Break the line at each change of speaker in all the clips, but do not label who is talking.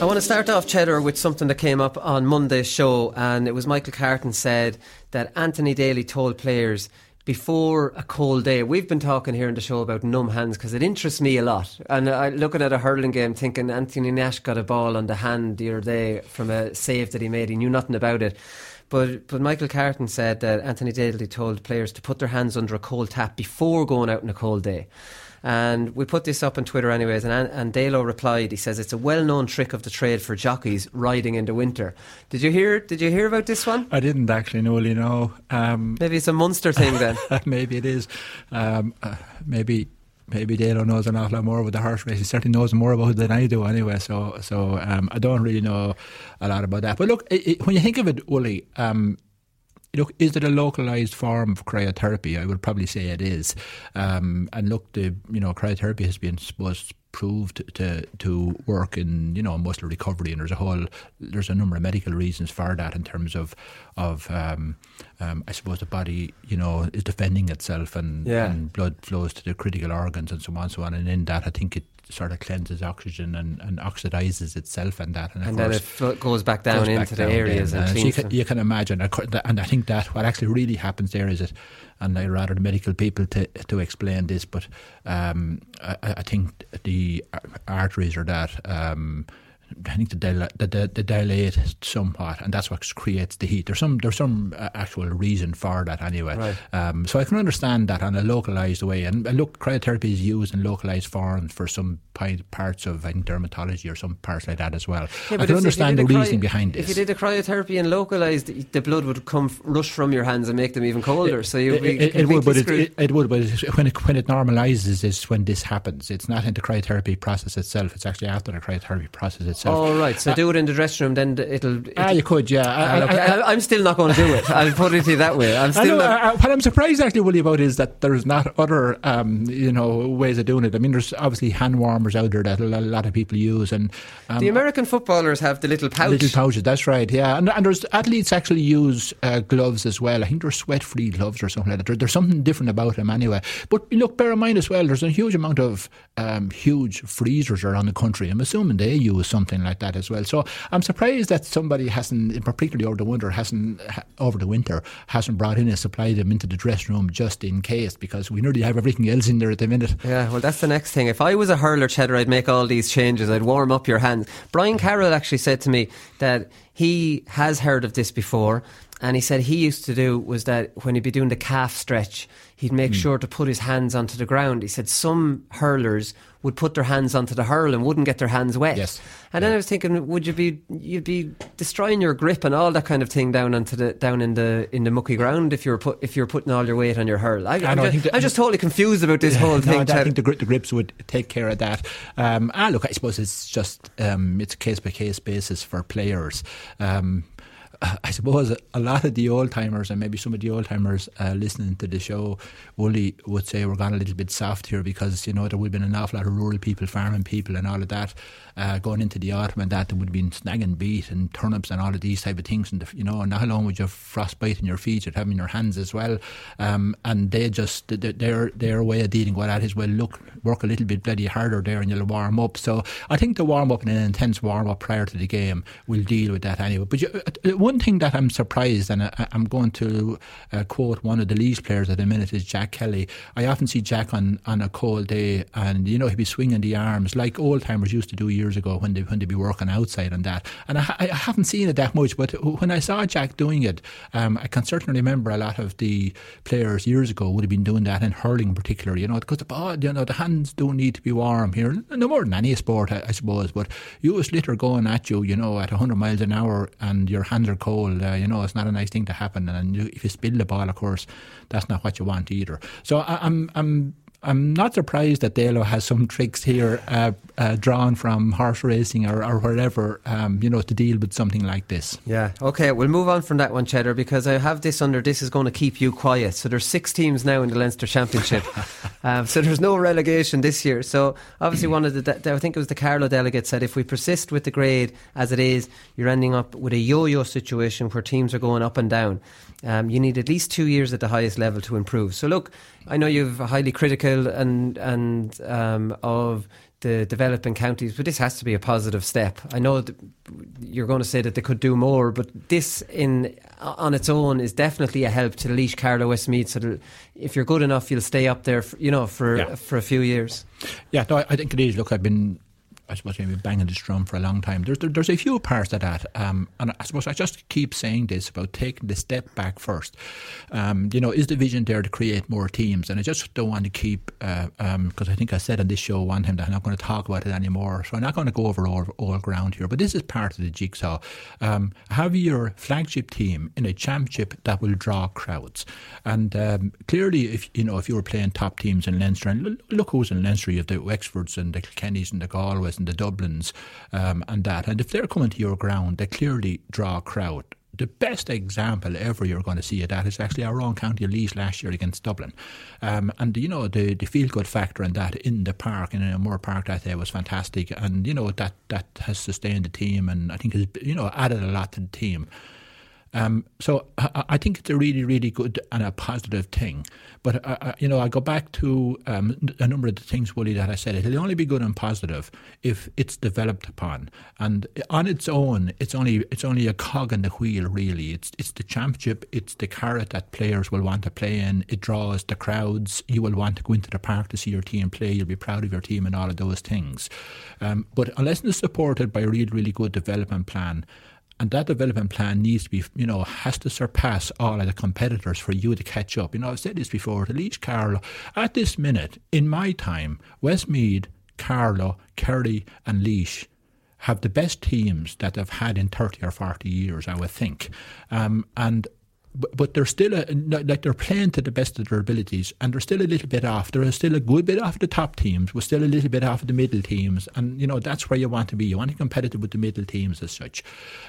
I want to start off, Cheddar, with something that came up on Monday's show, and it was Michael Carton said that Anthony Daly told players before a cold day. We've been talking here in the show about numb hands because it interests me a lot. And I looking at a hurling game, thinking Anthony Nash got a ball on the hand the other day from a save that he made. He knew nothing about it. But but Michael Carton said that Anthony Daly told players to put their hands under a cold tap before going out on a cold day. And we put this up on Twitter, anyways. And and Dalo replied. He says it's a well-known trick of the trade for jockeys riding in the winter. Did you hear? Did you hear about this one?
I didn't actually know. You know, um,
Maybe it's a Munster thing then.
maybe it is. Um, uh, maybe maybe Dalo knows an awful lot more about the horse race. He certainly knows more about it than I do, anyway. So so um, I don't really know a lot about that. But look, it, it, when you think of it, Wooly. Um, Look, is it a localized form of cryotherapy? I would probably say it is. Um, and look, the you know cryotherapy has been supposed proved to to work in you know muscle recovery, and there's a whole there's a number of medical reasons for that in terms of of um, um, I suppose the body you know is defending itself and,
Yeah.
and blood flows to the critical organs and so on and so on, and in that I think it sort of cleanses oxygen and, and oxidizes itself and that and, of
And then
course,
it goes back down
goes back
into the
down
areas
then.
and
Uh, so you can, you can imagine, of course, that- and I think that what actually really happens there is it, and I'd rather the medical people to to explain this, but um, I, I think the arteries are that. Um, I think the, dil- the, the, the dilate somewhat, and that's what creates the heat. There's some there's some uh, actual reason for that anyway.
Right.
Um, so I can understand that on a localized way. And look, cryotherapy is used in localized forms for some pi- parts of I think, dermatology or some parts like that as well.
Yeah,
I can understand the
you did a
reasoning
cry-
behind
If you did a cryotherapy and localized, the blood would come rush from your hands and make them even colder. so you'd be
it, it would, but it, it, it would, but it, when it when it normalizes is when this happens. It's not in the cryotherapy process itself. It's actually after the cryotherapy process itself.
Oh right, so
Uh,
do it in the dressing room. Then it'll. it'll
Ah, you could, yeah. I-
Ah,
I-
look,
I-
I, am still not going to do it. I'll put it to you that way. I'm
I
still
know,
not.
uh, what I'm surprised actually, Willie, about is that there's not other, um, you know, ways of doing it. I mean, there's obviously hand warmers out there that a lot of people use, and um,
the American footballers have the little pouch.
Little pouches, that's right, yeah. And, and there's athletes actually use uh, gloves as well. I think they're sweat free gloves or something like that. There, there's something different about them anyway. But look, bear in mind as well, there's a huge amount of um, huge freezers around the country. I'm assuming they use something like that as well. So I'm surprised that somebody hasn't, particularly over the winter, hasn't over the winter hasn't brought in a supply of them into the dressing room just in case, because we nearly have everything else in there at the minute.
Yeah, well, that's the next thing. If I was a hurler, Cheddar, I'd make all these changes. I'd warm up your hands. Brian Carroll actually said to me that he has heard of this before. And he said he used to do was that when he'd be doing the calf stretch, he'd make
Hmm.
sure to put his hands onto the ground. He said some hurlers would put their hands onto the hurl and wouldn't get their hands wet.
Yes.
And then I was thinking, would you be you'd be destroying your grip and all that kind of thing down onto the down in the in the mucky ground if you're put if you're putting all your weight on your hurl. I, am just,
think that-
I'm just totally confused about this whole
No,
thing.
I think the, the grips would take care of that. Um, ah, look, I suppose it's just um, it's a case by case basis for players. Um, I suppose a lot of the old timers and maybe some of the old timers uh, listening to the show, Wooly would say we're gone a little bit soft here because you know there would have been an awful lot of rural people, farming people, and all of that uh, going into the autumn and that there would have been snagging beet and turnips and all of these type of things, and you know, and not alone would you have frostbite in your feet, you'd have in your hands as well, um, and they just their their way of dealing with that is well, look, work a little bit bloody harder there, and you'll warm up. So I think the warm up and an intense warm up prior to the game will deal with that anyway. But you, uh, one thing that I'm surprised, and I, I'm going to uh, quote one of the Laois players at the minute is Jack Kelly. I often see Jack on, on a cold day, and you know he'd be swinging the arms like old timers used to do years ago when they when they be working outside and that. And I, I haven't seen it that much, but when I saw Jack doing it, um, I can certainly remember a lot of the players years ago would have been doing that in hurling particularly. You know, because the you know, the hands don't need to be warm here, no more than any sport, I, I suppose. But you a litter going at you, you know, at 100 miles an hour, and your hands are cold. Uh, you know, it's not a nice thing to happen. And if you spill the ball, of course, that's not what you want either. So I, I'm, I'm. I'm not surprised that Dalo has some tricks here uh, uh, drawn from horse racing or, or wherever, um, you know, to deal with something like this.
Yeah. Okay. We'll move on from that one, Cheddar, because I have this under. This is going to keep you quiet. So there's six teams now in the Leinster Championship. um, so there's no relegation this year. So obviously, one of the, de- I think it was the Carlow delegate said, if we persist with the grade as it is, you're ending up with a yo-yo situation where teams are going up and down. Um, you need at least two years at the highest level to improve. So look, I know you've highly critical and and um, of the developing counties, but this has to be a positive step. I know you're going to say that they could do more, but this in on its own is definitely a help to Laois, Carlow, Westmeath. So if you're good enough, you'll stay up there, for, you know, for
Yeah.
for a few years.
Yeah, no, I, I think it is. Look, I've been, I suppose, maybe banging this drum for a long time. There's there, there's a few parts of that, um, and I suppose I just keep saying this about taking the step back first. Um, you know, is the vision there to create more teams? And I just don't want to keep because um, I think I said on this show one time that I'm not going to talk about it anymore. So I'm not going to go over all, all ground here. But this is part of the jigsaw. Um, have your flagship team in a championship that will draw crowds, and um, clearly, if you know if you were playing top teams in Leinster, and look who's in Leinster, you have the Wexfords and the Kilkennys and the Galways and the Dublins um, and that, and if they're coming to your ground, they clearly draw a crowd. The best example ever you're going to see of that is actually our own County Laois last year against Dublin. Um, and, you know, the, the feel good factor in that in the park, in Moore Park that day was fantastic. And, you know, that, that has sustained the team and I think has, you know, added a lot to the team. Um, so I, I think it's a really, really good and a positive thing. But uh, uh, you know, I go back to um, a number of the things, Willie, that I said. It'll only be good and positive if it's developed upon, and on its own, it's only it's only a cog in the wheel. Really, it's it's the championship. It's the carrot that players will want to play in. It draws the crowds. You will want to go into the park to see your team play. You'll be proud of your team and all of those things. Um, but unless it's supported by a really, really good development plan and that development plan needs to be, you know, has to surpass all of the competitors for you to catch up. You know, I've said this before to Laois Carlow. At this minute, in my time, Westmeath, Carlow, Kerry, and Laois have the best teams that they've had in 30 or 40 years, I would think. Um, and but, but they're still a, like they're playing to the best of their abilities, and they're still a little bit off. They're still a good bit off the top teams. We're still a little bit off the middle teams, and you know that's where you want to be. You want to be competitive with the middle teams as such.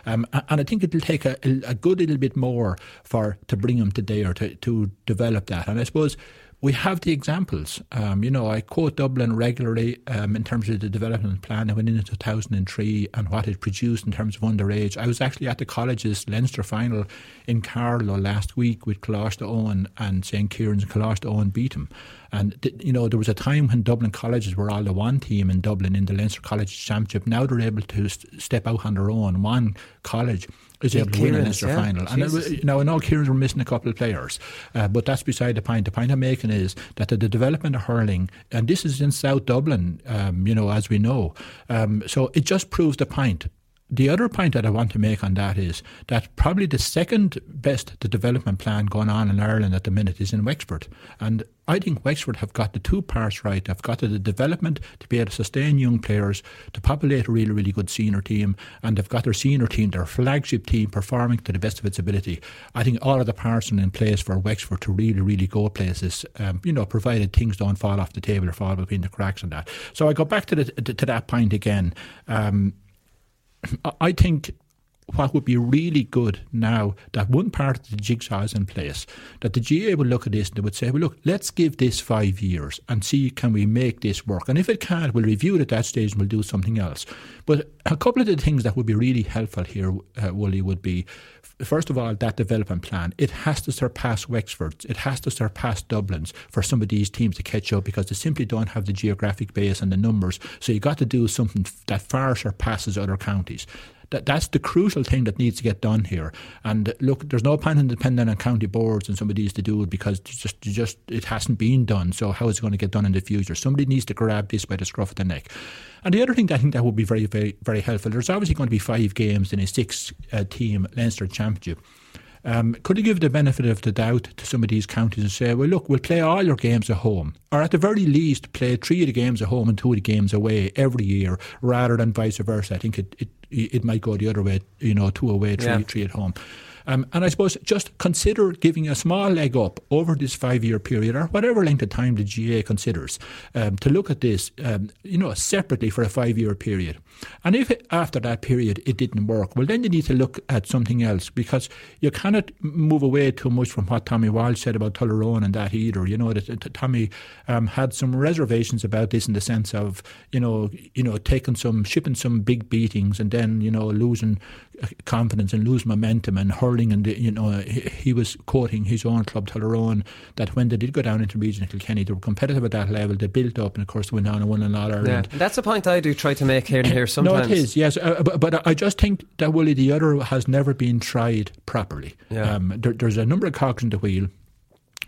Um, and I think it'll take a, a good little bit more for to bring them to there to to develop that. And I suppose we have the examples. Um, you know, I quote Dublin regularly um, in terms of the development plan that went in in 2003 and what it produced in terms of underage. I was actually at the college's Leinster final in Carlow last week with Coláiste Eoin and St. Kieran's and Coláiste Eoin beat them. And, you know, there was a time when Dublin colleges were all the one team in Dublin in the Leinster College Championship. Now they're able to st- step out on their own. One college is able to win a
Kieran's,
Leinster
yeah.
final. And it, now, I know Kieran's were missing a couple of players, uh, but that's beside the point. The point I'm making is that the, the development of hurling, and this is in South Dublin, um, you know, as we know, um, so it just proves the point the other point that I want to make on that is that probably the second best development plan going on in Ireland at the minute is in Wexford. And I think Wexford have got the two parts right. They've got the development to be able to sustain young players, to populate a really, really good senior team, and they've got their senior team, their flagship team, performing to the best of its ability. I think all of the parts are in place for Wexford to really, really go places, um, you know, provided things don't fall off the table or fall between the cracks and that. So I go back to, the, to that point again. Um, I think what would be really good now that one part of the jigsaw is in place, that the GA would look at this and they would say, well, look, let's give this five years and see can we make this work. And if it can't, we'll review it at that stage and we'll do something else. But a couple of the things that would be really helpful here, uh, would be first of all, that development plan, it has to surpass Wexford's, it has to surpass Dublin's for some of these teams to catch up because they simply don't have the geographic base and the numbers. So you've got to do something that far surpasses other counties that, that's the crucial thing that needs to get done here. And look, there's no point in depending on county boards and some of these to do it because just just it hasn't been done. So how is it going to get done in the future? Somebody needs to grab this by the scruff of the neck. And the other thing that I think that would be very, very, very helpful. There's obviously going to be five games in a six-team uh, Leinster Championship. Um, could you give the benefit of the doubt to some of these counties and say, well, look, we'll play all your games at home, or at the very least, play three of the games at home and two of the games away every year, rather than vice versa? I think it, it, it might go the other way, you know, two away, three, yeah. three at home. Um, and I suppose just consider giving a small leg up over this five year period or whatever length of time the GA considers um, to look at this, um, you know, separately for a five year period. And if it, after that period it didn't work, well, then you need to look at something else because you cannot move away too much from what Tommy Walsh said about Tullaroan and that either. You know, that Tommy um, had some reservations about this in the sense of, you know, you know, taking some, shipping some big beatings and then, you know, losing confidence and lose momentum and hurling. And, you know, he, he was quoting his own club, Tullaroan, that when they did go down into regional Kilkenny, they were competitive at that level. They built up and, of course, went on and won an All Ireland.
Yeah, that's a point I do try to make here and here sometimes.
No, it is, yes. Uh, but, but, I just think that, Willie, the other has never been tried properly. Yeah. Um, there, there's a number of cogs in the wheel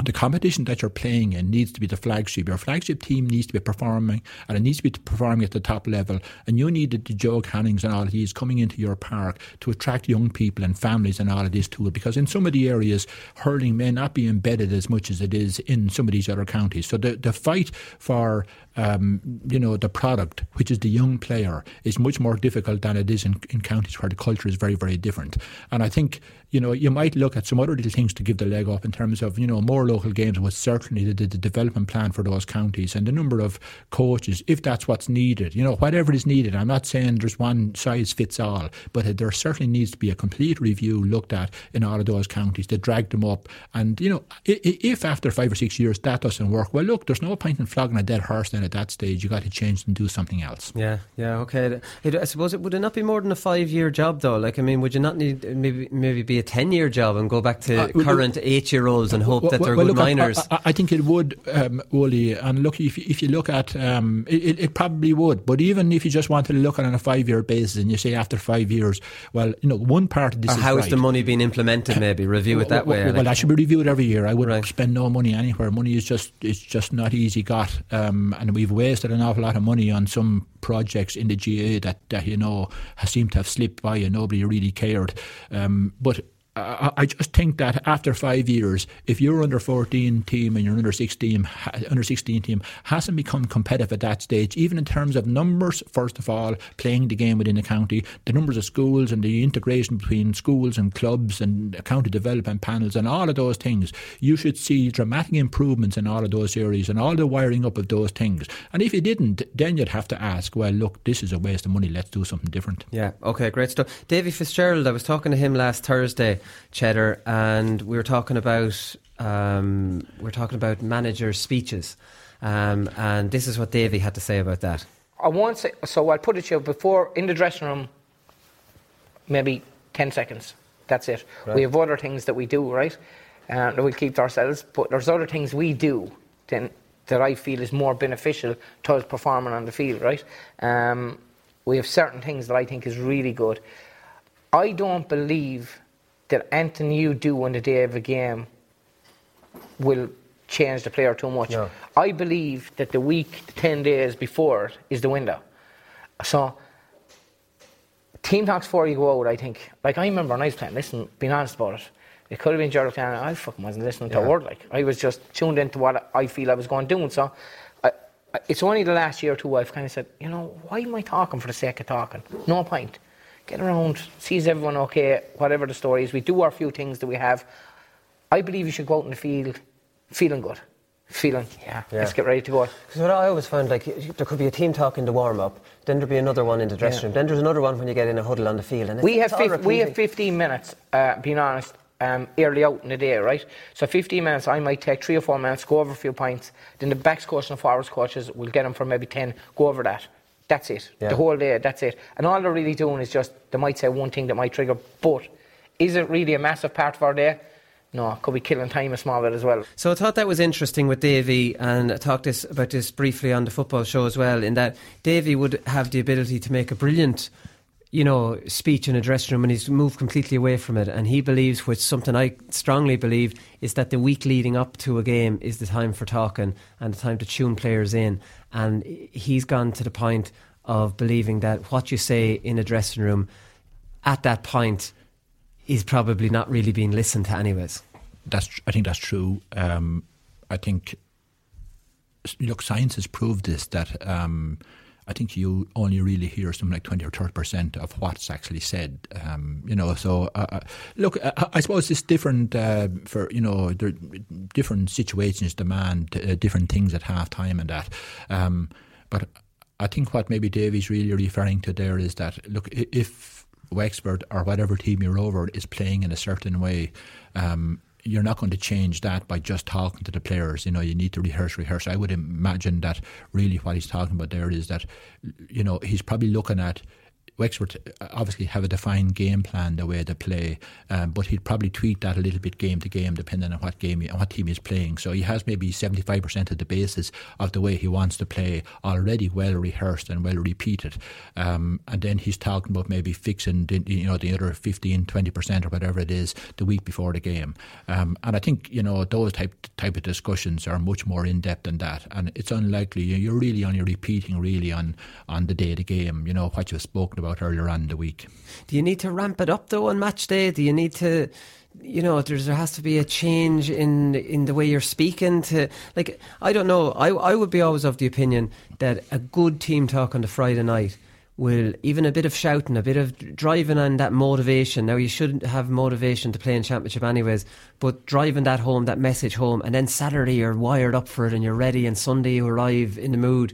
the competition that you're playing in needs to be the flagship. Your flagship team needs to be performing, and it needs to be performing at the top level. And you need the, Joe Cannings and all of these coming into your park to attract young people and families and all of this to it. Because in some of the areas, hurling may not be embedded as much as it is in some of these other counties. So the, the fight for um, you know, the product, which is the young player, is much more difficult than it is in, in counties where the culture is very, very different. And I think, you know, you might look at some other little things to give the leg up in terms of, you know, more local games was certainly the, the development plan for those counties and the number of coaches, if that's what's needed, you know, whatever is needed. I'm not saying there's one size fits all, but there certainly needs to be a complete review looked at in all of those counties to drag them up. And, you know, if after five or six years that doesn't work, well, look, there's no point in flogging a dead horse then at that stage. You got to change and do something else.
Yeah, yeah, okay. I suppose it would it not be more than a five year job though? Like, I mean, would you not need maybe maybe be a ten year job and go back to uh, current eight year olds and hope well, that they're well, good
look,
miners?
I, I, I, think it would, um, Wooly. And look, if if you look at, um, it, it probably would. But even if you just wanted to look at it on a five year basis, and you say after five years, well, you know, one part of this
or
is
how
right.
is the money being implemented? Maybe review it that
well,
way.
Well, like. that should be reviewed every year. I wouldn't right. spend no money anywhere. Money is just it's just not easy got, um, and we've wasted an awful lot of money on some projects in the GA that, that you know seemed to have slipped by and nobody really cared. Um, but I, just think that after five years, if your under 14 team and your under 16 under 16 team hasn't become competitive at that stage, even in terms of numbers, first of all, playing the game within the county, the numbers of schools and the integration between schools and clubs and county development panels and all of those things, you should see dramatic improvements in all of those areas and all the wiring up of those things. And if you didn't, then you'd have to ask, well, look, this is a waste of money. Let's do something different.
Yeah. Okay. Great stuff. Davy Fitzgerald. I was talking to him last Thursday Cheddar, and we were talking about um, we are talking about managers' speeches, um, and this is what Davy had to say about that.
I won't say. So I'll put it to you before in the dressing room. Maybe ten seconds. That's it. Right. We have other things that we do, right? Uh, that we keep to ourselves. But there's other things we do then that I feel is more beneficial to us performing on the field, right? Um, we have certain things that I think is really good. I don't believe that anything you do on the day of a game will change the player too much. No. I believe that the week, the 10 days before is the window. So team talks before you go out, I think. Like, I remember when I was playing, listen, being honest about it, it could have been Ger Loughnane. I fucking wasn't listening to
Yeah.
a word. Like, I was just tuned into what I feel I was going doing. So, I, I, it's only the last year or two I've kind of said, you know, why am I talking for the sake of talking? No point. Get around, sees everyone okay, whatever the story is. We do our few things that we have. I believe you should go out in the field feeling good. Feeling, yeah,
Yeah.
let's get ready to go.
Because what I always found, like, there could be a team talk in the warm up, then there'd be another one in the dressing
Yeah.
room, then there's another one when you get in a huddle on the field. And it's,
We have,
it's
fif- we have 15 minutes, uh, being honest, um, early out in the day, right? So 15 minutes, I might take three or four minutes, go over a few points. Then the backs coach and the forwards coaches will get them for maybe 10, go over that. That's it.
Yeah.
The whole day, that's it. And all they're really doing is just, they might say one thing that might trigger, but is it really a massive part of our day? No, could be killing time a small bit as well.
So I thought that was interesting with Davy, and I talked this, about this briefly on the football show as well. In that Davy would have the ability to make a brilliant, you know, speech in a dressing room, and he's moved completely away from it. And he believes, which something I strongly believe, is that the week leading up to a game is the time for talking and the time to tune players in. And he's gone to the point of believing that what you say in a dressing room at that point is probably not really being listened to, anyways.
That's I think that's true. Um, I think look, science has proved this that um, I think you only really hear something like twenty or thirty percent of what's actually said. Um, you know, so uh, uh, look, I, I suppose it's different uh, for you know different situations demand uh, different things at half time and that, um, but. I think what maybe Davy's really referring to there is that look, if Wexford or whatever team you're over is playing in a certain way, um, you're not going to change that by just talking to the players. You know, you need to rehearse, rehearse. I would imagine that really what he's talking about there is that, you know, he's probably looking at. Wexford uh, obviously have a defined game plan the way they play, um, but he'd probably tweak that a little bit game to game depending on what game, he, what team he's playing. So he has maybe seventy five percent of the basis of the way he wants to play already well rehearsed and well repeated, um, and then he's talking about maybe fixing the, you know the other 15 20 percent or whatever it is the week before the game. Um, and I think you know those type type of discussions are much more in depth than that, and it's unlikely you- you're really only repeating really on on the day of the game. You know what you've spoken about earlier on in the week.
Do you need to ramp it up though on match day? Do you need to, you know, there has to be a change in in the way you're speaking to, like, I don't know. I I would be always of the opinion that a good team talk on the Friday night will even a bit of shouting, a bit of driving on that motivation. Now you shouldn't have motivation to play in championship anyways, but driving that home, that message home, and then Saturday you're wired up for it and you're ready, and Sunday you arrive in the mood.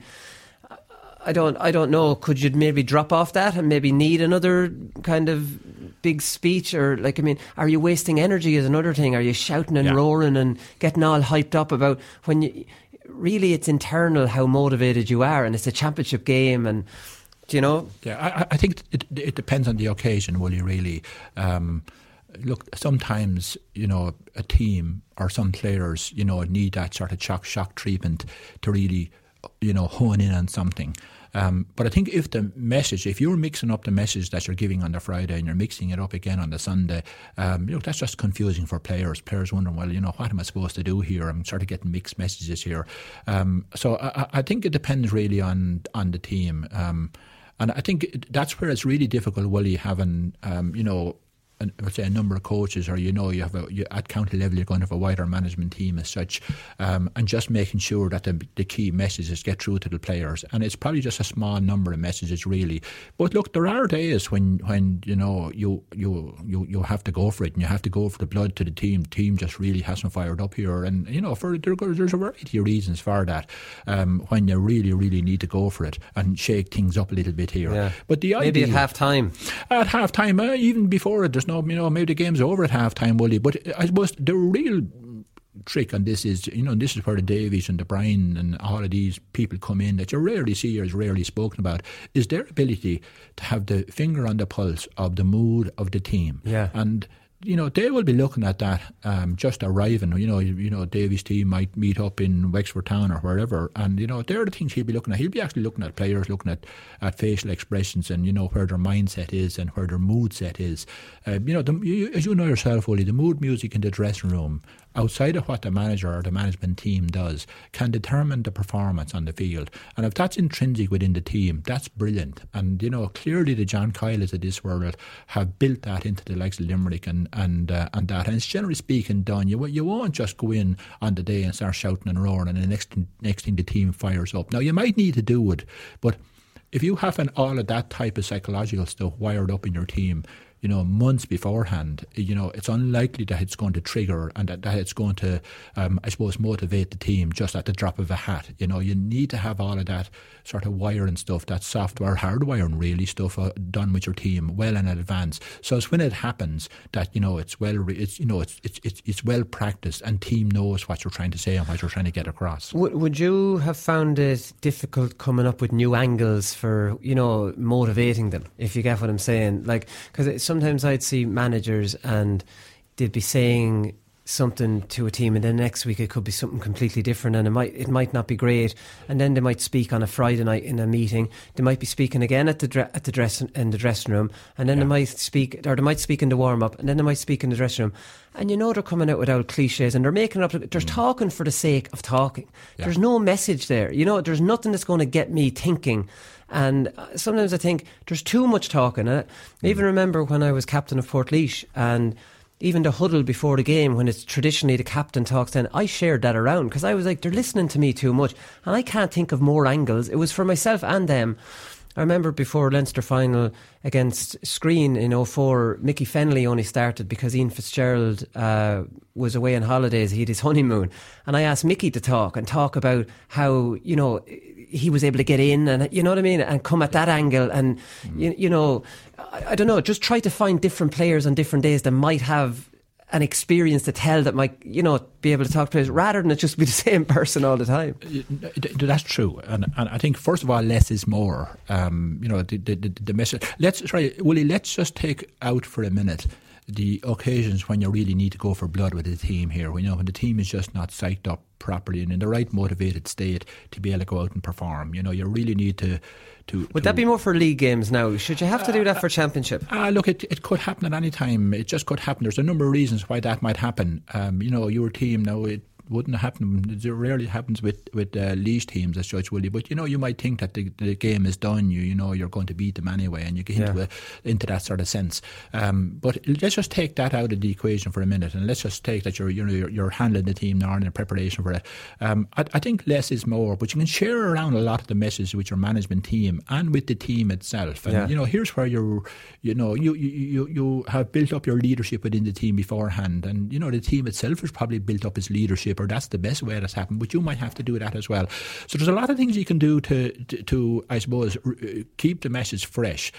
I don't I don't know. Could you maybe drop off that and maybe need another kind of big speech or like I mean, are you wasting energy is another thing? Are you shouting and
Yeah.
roaring and getting all hyped up about when you really it's internal how motivated you are and it's a championship game and do you know?
Yeah, I, I- I think it, it depends on the occasion, will you really? Um, look, sometimes, you know, a team or some players, you know, need that sort of shock, shock treatment to really, you know, hone in on something. Um, but I think if the message, if you're mixing up the message that you're giving on the Friday and you're mixing it up again on the Sunday, um, you know, that's just confusing for players. Players wondering, well, you know, what am I supposed to do here? I'm sort of getting mixed messages here. Um, so I, I- I think it depends really on on the team. Um, and I think that's where it's really difficult, Willie, having, um, you know, an, say a number of coaches, or you know, you have a you, at county level, you're going to have a wider management team as such, um, and just making sure that the, the key messages get through to the players. And it's probably just a small number of messages, really. But look, there are days when when you know you you you you have to go for it, and you have to go for the blood to the team. The team just really hasn't fired up here, and you know, for there, there's a variety of reasons for that. Um, when you really really need to go for it and shake things up a little bit here.
Yeah.
But the
Maybe at
idea-
half time.
at half time, uh, even before it, there's no, you know, maybe the game's over at half time, Willie. But I suppose the real trick on this is, you know, this is where the Davies and the Bryan and all of these people come in that you rarely see or is rarely spoken about, is their ability to have the finger on the pulse of the mood of the team.
Yeah.
And you know they will be looking at that um, just arriving. You know, you, know Davy's team might meet up in Wexford Town or wherever, and you know they're the things he'll be looking at. He'll be actually looking at players, looking at, at facial expressions, and you know where their mindset is and where their mood set is. Uh, you know, the, you, as you know yourself, Willie, the mood music in the dressing room outside of what the manager or the management team does can determine the performance on the field. And if that's intrinsic within the team, that's brilliant. And you know, clearly the John Kielys of this world have built that into the likes of Limerick and and uh, and that. And it's generally speaking done. You you won't just go in on the day and start shouting and roaring, and the next next thing the team fires up. Now you might need to do it, but if you have an all of that type of psychological stuff wired up in your team, you know, months beforehand, you know, it's unlikely that it's going to trigger and that, that it's going to, um, I suppose, motivate the team just at the drop of a hat. You know, you need to have all of that sort of wiring stuff, that software, hardwiring really stuff uh, done with your team well in advance. So it's when it happens that, you know, it's well, re- it's, you know, it's, it's, it's, it's well practiced and team knows what you're trying to say and what you're trying to get across.
Would, would you have found it difficult coming up with new angles for, you know, motivating them, if you get what I'm saying? Like, because sometimes I'd see managers and they'd be saying something to a team and then next week it could be something completely different and it might it might not be great and then they might speak on a Friday night in a meeting they might be speaking again at the dre- at the dress in the dressing room and then yeah. they might speak or they might speak in the warm up and then they might speak in the dressing room and you know they're coming out without cliches and they're making up they're mm. talking for the sake of talking yeah. there's no message there you know there's nothing that's going to get me thinking and uh, sometimes I think there's too much talking. I even mm. remember when I was captain of Portlaoise and even the huddle before the game when it's traditionally the captain talks then I shared that around because I was like they're listening to me too much and I can't think of more angles. It was for myself and them I remember before Leinster final against Skryne in 04, Mickey Fenley only started because Ian Fitzgerald uh, was away on holidays. He had his honeymoon. And I asked Mickey to talk and talk about how, you know, he was able to get in and, you know what I mean, and come at that angle. And, mm. you, you know, I, I don't know, just try to find different players on different days that might have an experience to tell that might, you know, be able to talk to players rather than it just be the same person all the time.
That's true, and, and I think first of all, less is more. Um, you know, the, the, the, the message. Let's try, Willie. Let's just take out for a minute the occasions when you really need to go for blood with the team here. We know when the team is just not psyched up properly and in the right motivated state to be able to go out and perform. You know, you really need to. To,
Would
to,
that be more for league games now? Should you have to do that for championship?
Uh, look, it, it could happen at any time. It just could happen. There's a number of reasons why that might happen. Um, you know, your team now, it, wouldn't happen. It rarely happens with with uh, Laois teams as Judge Willie. But you know, you might think that the, the game is done. You you know you're going to beat them anyway, and you get into yeah. a, into that sort of sense. Um, but let's just take that out of the equation for a minute, and let's just take that you're you know you're, you're handling the team now in preparation for it. Um, I, I, think less is more, but you can share around a lot of the messages with your management team and with the team itself. And yeah. you know, here's where you're you know you, you you have built up your leadership within the team beforehand, and you know the team itself has probably built up its leadership or that's the best way that's happened. But you might have to do that as well. So there's a lot of things you can do to, to, to I suppose, keep the message fresh.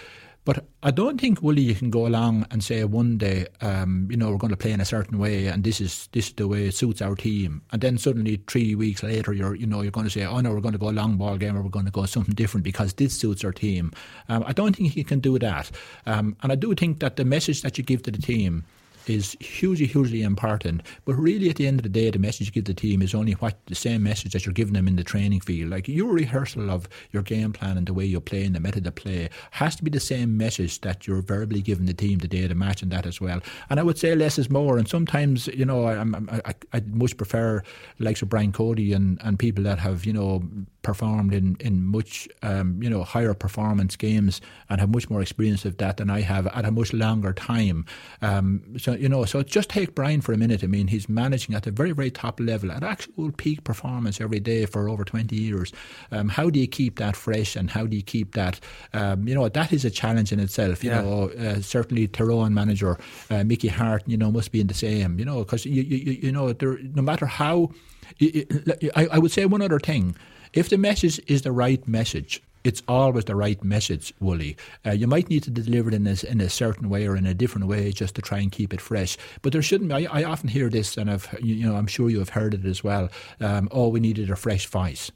But I don't think, Willie, you can go along and say one day, um, you know, we're going to play in a certain way, and this is this is the way it suits our team, and then suddenly three weeks later, you're you know you're going to say, oh no, we're going to go a long ball game, or we're going to go something different because this suits our team. Um, I don't think you can do that, um, and I do think that the message that you give to the team is hugely, hugely important. But really, at the end of the day, the message you give the team is only what the same message that you're giving them in the training field. Like your rehearsal of your game plan and the way you play and the method of play has to be the same message that you're verbally giving the team the day of the match and that as well. And I would say less is more. And sometimes, you know, I, I, I, much prefer likes of Brian Cody and, and people that have, you know, performed in, in much, um, you know, higher performance games and have much more experience of that than I have at a much longer time. Um, so you know, so just take Brian for a minute. I mean, he's managing at a very, very top level, at actual peak performance every day for over 20 years. Um, how do you keep that fresh and how do you keep that, um, you know, that is a challenge in itself. You yeah. know, uh, certainly Tyrone manager uh, Mickey Harte, you know, must be in the same, you know, because, you, you, you know, there, no matter how, I, I would say one other thing. If the message is the right message, it's always the right message, Wooly. Uh, you might need to deliver it in a, in a certain way or in a different way just to try and keep it fresh. But there shouldn't be. I, I often hear this, and I've, you know, I'm sure you have heard it as well. Um, oh, we needed a fresh voice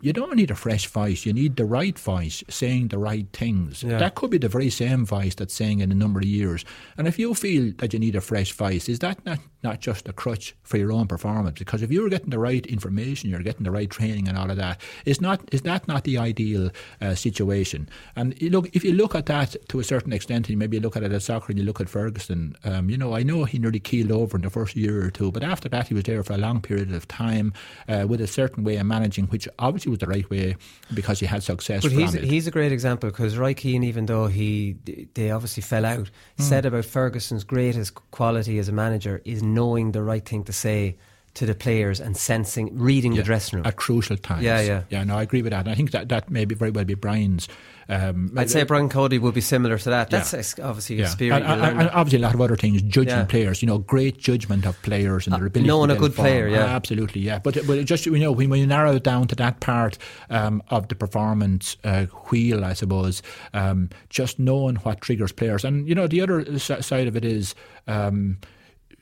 you don't need a fresh voice. You need the right voice saying the right things. Yeah. That could be the very same voice that's saying in a number of years. And if you feel that you need a fresh voice, is that not, not just a crutch for your own performance? Because if you're getting the right information, you're getting the right training and all of that, is not is that not the ideal uh, situation? And look, if you look at that to a certain extent, and maybe you look at it at soccer and you look at Ferguson, um, you know, I know he nearly keeled over in the first year or two, but after that he was there for a long period of time uh, with a certain way of managing, which obviously was the right way because he had success.
But he's, he's a great example because Roy Keane, even though he they obviously fell out, mm. said about Ferguson's greatest quality as a manager is knowing the right thing to say to the players and sensing, reading
yeah,
the dressing room
at crucial times.
Yeah, yeah,
yeah. No, I agree with that. And I think that that may be very well be Brian's
um, I'd say Brian Cody would be similar to that. That's yeah. obviously yeah. experience.
And, and, and, obviously, a lot of other things, judging yeah. players. You know, great judgment of players and their ability. uh, ability.
Knowing a good
form.
player, yeah,
absolutely, yeah. But but just you know, when, when you narrow it down to that part um, of the performance uh, wheel, I suppose, um, just knowing what triggers players, and you know, the other side of it is. Um,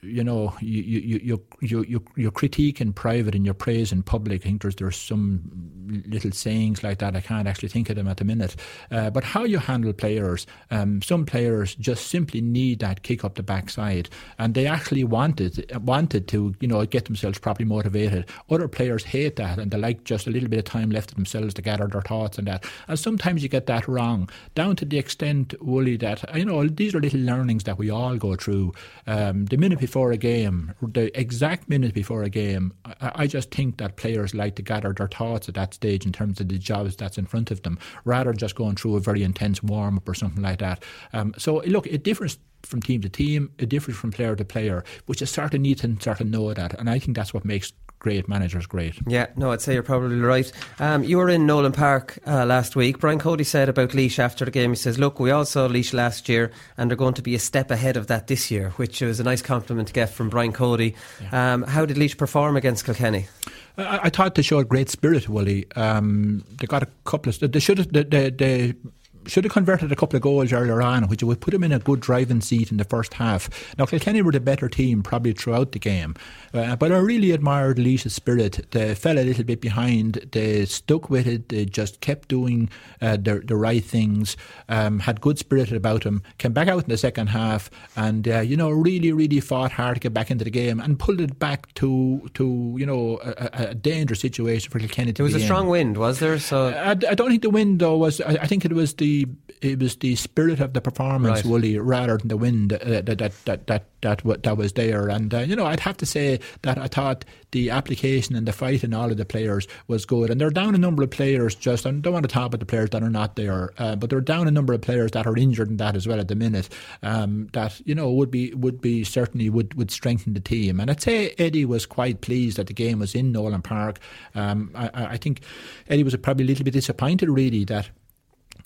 you know, you, you, you, you, you, you critique in private and your praise in public. I think there's, there's some little sayings like that. I can't actually think of them at the minute. Uh, but how you handle players, um, some players just simply need that kick up the backside and they actually wanted, wanted to, you know, get themselves properly motivated. Other players hate that and they like just a little bit of time left to themselves to gather their thoughts and that. And sometimes you get that wrong, down to the extent, Wooly, that, you know, these are little learnings that we all go through. Um, the minute before a game, the exact minute before a game, I, I, just think that players like to gather their thoughts at that stage in terms of the jobs that's in front of them, rather than just going through a very intense warm up or something like that. Um, so look, it differs from team to team, it differs from player to player, but you sort of need to sort know that, and I think that's what makes great managers great.
Yeah, no, I'd say you're probably right. Um, you were in Nolan Park uh, last week. Brian Cody said about Laois after the game, he says, Look, we all saw Laois last year and they're going to be a step ahead of that this year, which was a nice compliment to get from Brian Cody. Yeah. Um, how did Laois perform against Kilkenny?
I, I, thought they showed great spirit, Willie. Um, they got a couple of. They should have. They, they, they should have converted a couple of goals earlier on, which would put him in a good driving seat in the first half. Now, Kilkenny were the better team probably throughout the game, uh, but I really admired Laois's spirit. They fell a little bit behind, they stuck with it, they just kept doing uh, the, the right things, um, had good spirit about them, came back out in the second half, and, uh, you know, really, really fought hard to get back into the game and pulled it back to, to you know, a, a dangerous situation for Kilkenny
There was a strong
in.
wind, was there? So
I, I, don't think the wind, though, was, I, I think it was the it was the spirit of the performance, right. rather than the wind uh, that that that that that, that was there. And uh, you know, I'd have to say that I thought the application and the fight in all of the players was good. And they're down a number of players. Just I don't want to talk about the players that are not there, uh, but they're down a number of players that are injured in that as well at the minute. Um, that you know would be would be certainly would would strengthen the team. And I'd say Eddie was quite pleased that the game was in Nolan Park. Um, I, I think Eddie was probably a little bit disappointed really that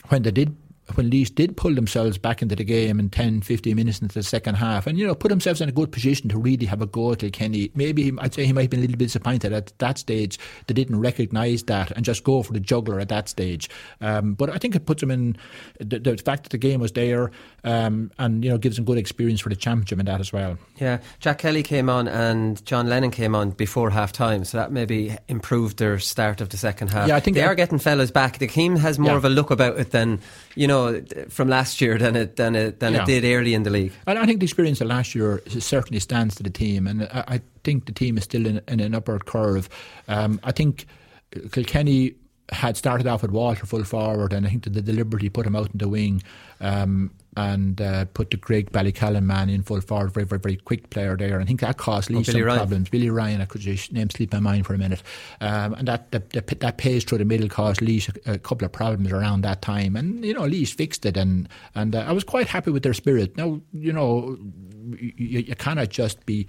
when they did when Laois did pull themselves back into the game in 10, 15 minutes into the second half and, you know, put themselves in a good position to really have a go at Kenny. maybe he, I'd say he might have been a little bit disappointed at that stage. They didn't recognise that and just go for the juggler at that stage. Um, but I think it puts them in the, the, fact that the game was there um, and, you know, gives them good experience for the championship and that as well.
Yeah. Jack Kelly came on and John Lennon came on before half time, so that maybe improved their start of the second half. Yeah, I think they are getting fellas back. The team has more yeah. of a look about it than, you know, know, from last year than it than it than yeah. it did early in the league.
And I think the experience of last year certainly stands to the team, and I, I think the team is still in, in an upward curve. Um, I think Kilkenny had started off with Walter full forward, and I think that they deliberately put him out in the wing. Um, and uh, put the Graigue-Ballycallan man in full forward, very, very, very quick player there. And I think that caused Lee oh, some problems. Billy Ryan, I could just name sleep my mind for a minute. Um, and that, that that pace through the middle caused Lee a, a, couple of problems around that time. And, you know, Lee fixed it. And, and uh, I was quite happy with their spirit. Now, you know, you, you cannot just be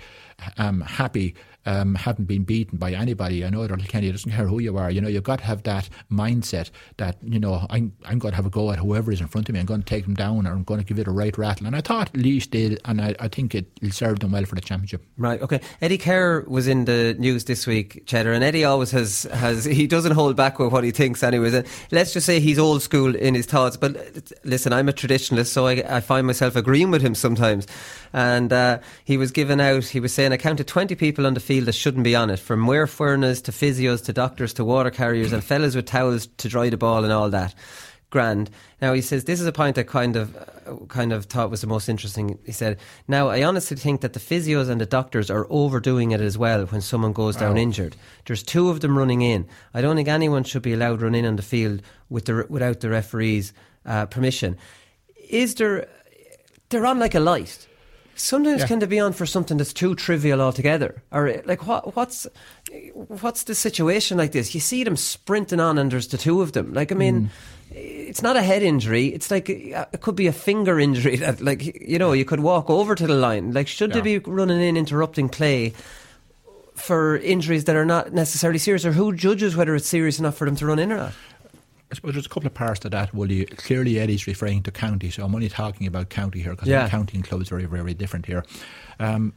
um, happy um, haven't been beaten by anybody. I know that Kenny doesn't care who you are. You know, you've got to have that mindset that, you know, I'm, I'm going to have a go at whoever is in front of me. I'm going to take them down or I'm going to give it a right rattle. And I thought Laois did, and I, I think it served them well for the championship.
Right, okay. Eddie Keher was in the news this week, Cheddar, and Eddie always has, has he doesn't hold back with what he thinks anyways. Let's just say he's old school in his thoughts, but listen, I'm a traditionalist, so I, I find myself agreeing with him sometimes. And uh, he was given out. He was saying, "I counted twenty people on the field that shouldn't be on it, from wear furnace to physios to doctors to water carriers and fellas with towels to dry the ball and all that." Grand. Now he says this is a point I kind of, uh, kind of thought was the most interesting. He said, "Now I honestly think that the physios and the doctors are overdoing it as well when someone goes down
Oh.
injured. There's two of them running in. I don't think anyone should be allowed run in on the field with the, without the referee's uh, permission. Is there? They're on like a light. Sometimes
Yeah.
can they be on for something that's too trivial altogether, or eh, like what? What's what's the situation like this? You see them sprinting on, and there's the two of them. Like I mean, mm. eh, it's not a head injury. It's like uh, it could be a finger injury. That like you know you could walk over to the line. Like should they be running in interrupting play? For injuries that are not necessarily serious, or who judges whether it's serious enough for them to run in or not?
I suppose there's a couple of parts to that, Willie. Clearly, Eddie's referring to county, so I'm only talking about county here because
Yeah.
county and clubs are very, very different here. Um,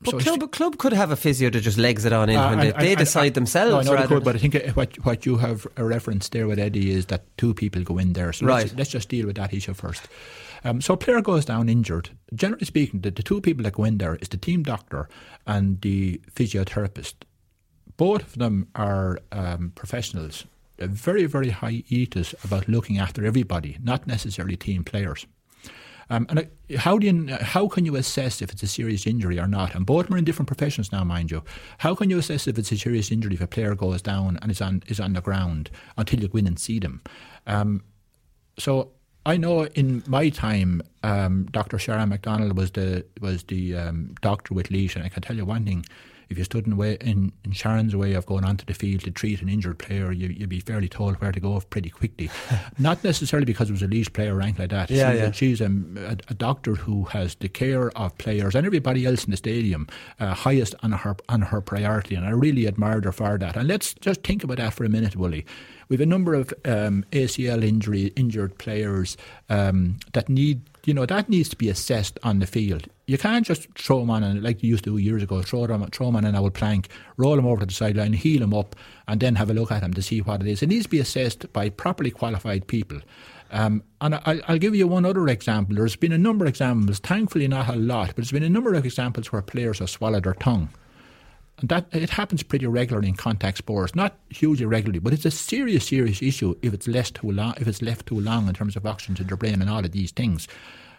But
so
club, club could have a physio that just legs it on in
Uh,
when they,
I-
they decide
I-
themselves.
No, I know could, but I think what what you have a reference there with Eddie is that two people go in there. So
Right.
let's, let's just deal with that issue first. Um, so a player goes down injured. Generally speaking, the, the two people that go in there is the team doctor and the physiotherapist. Both of them are um, professionals. A very, very high ethos about looking after everybody, not necessarily team players. Um, and uh, how do you, how can you assess if it's a serious injury or not? And both are in different professions now, mind you. How can you assess if it's a serious injury if a player goes down and is on is on the ground until you go in and see them? Um, so I know in my time, um, Dr. Sharon MacDonald was the was the um, doctor with Laois, and I can tell you one thing: if you stood in, way, in, in Sharon's way of going onto the field to treat an injured player, you, you'd be fairly told where to go pretty quickly. Not necessarily because it was a Laois player or anything like that.
Yeah,
she's,
yeah.
A, she's a, a, a doctor who has the care of players and everybody else in the stadium uh, highest on her on her priority, and I really admired her for that. And let's just think about that for a minute, Willie. We've a number of um, ACL injury injured players um, that need you know that needs to be assessed on the field. You can't just throw them on and like you used to do years ago, throw them throw them on an old plank, roll them over to the sideline, heal them up, and then have a look at them to see what it is. It needs to be assessed by properly qualified people. Um, and I, I'll give you one other example. There's been a number of examples, thankfully not a lot, but there's been a number of examples where players have swallowed their tongue. And that it happens pretty regularly in contact sports, not hugely regularly, but it's a serious, serious issue if it's left too long. If it's left too long in terms of oxygen to the brain and all of these things.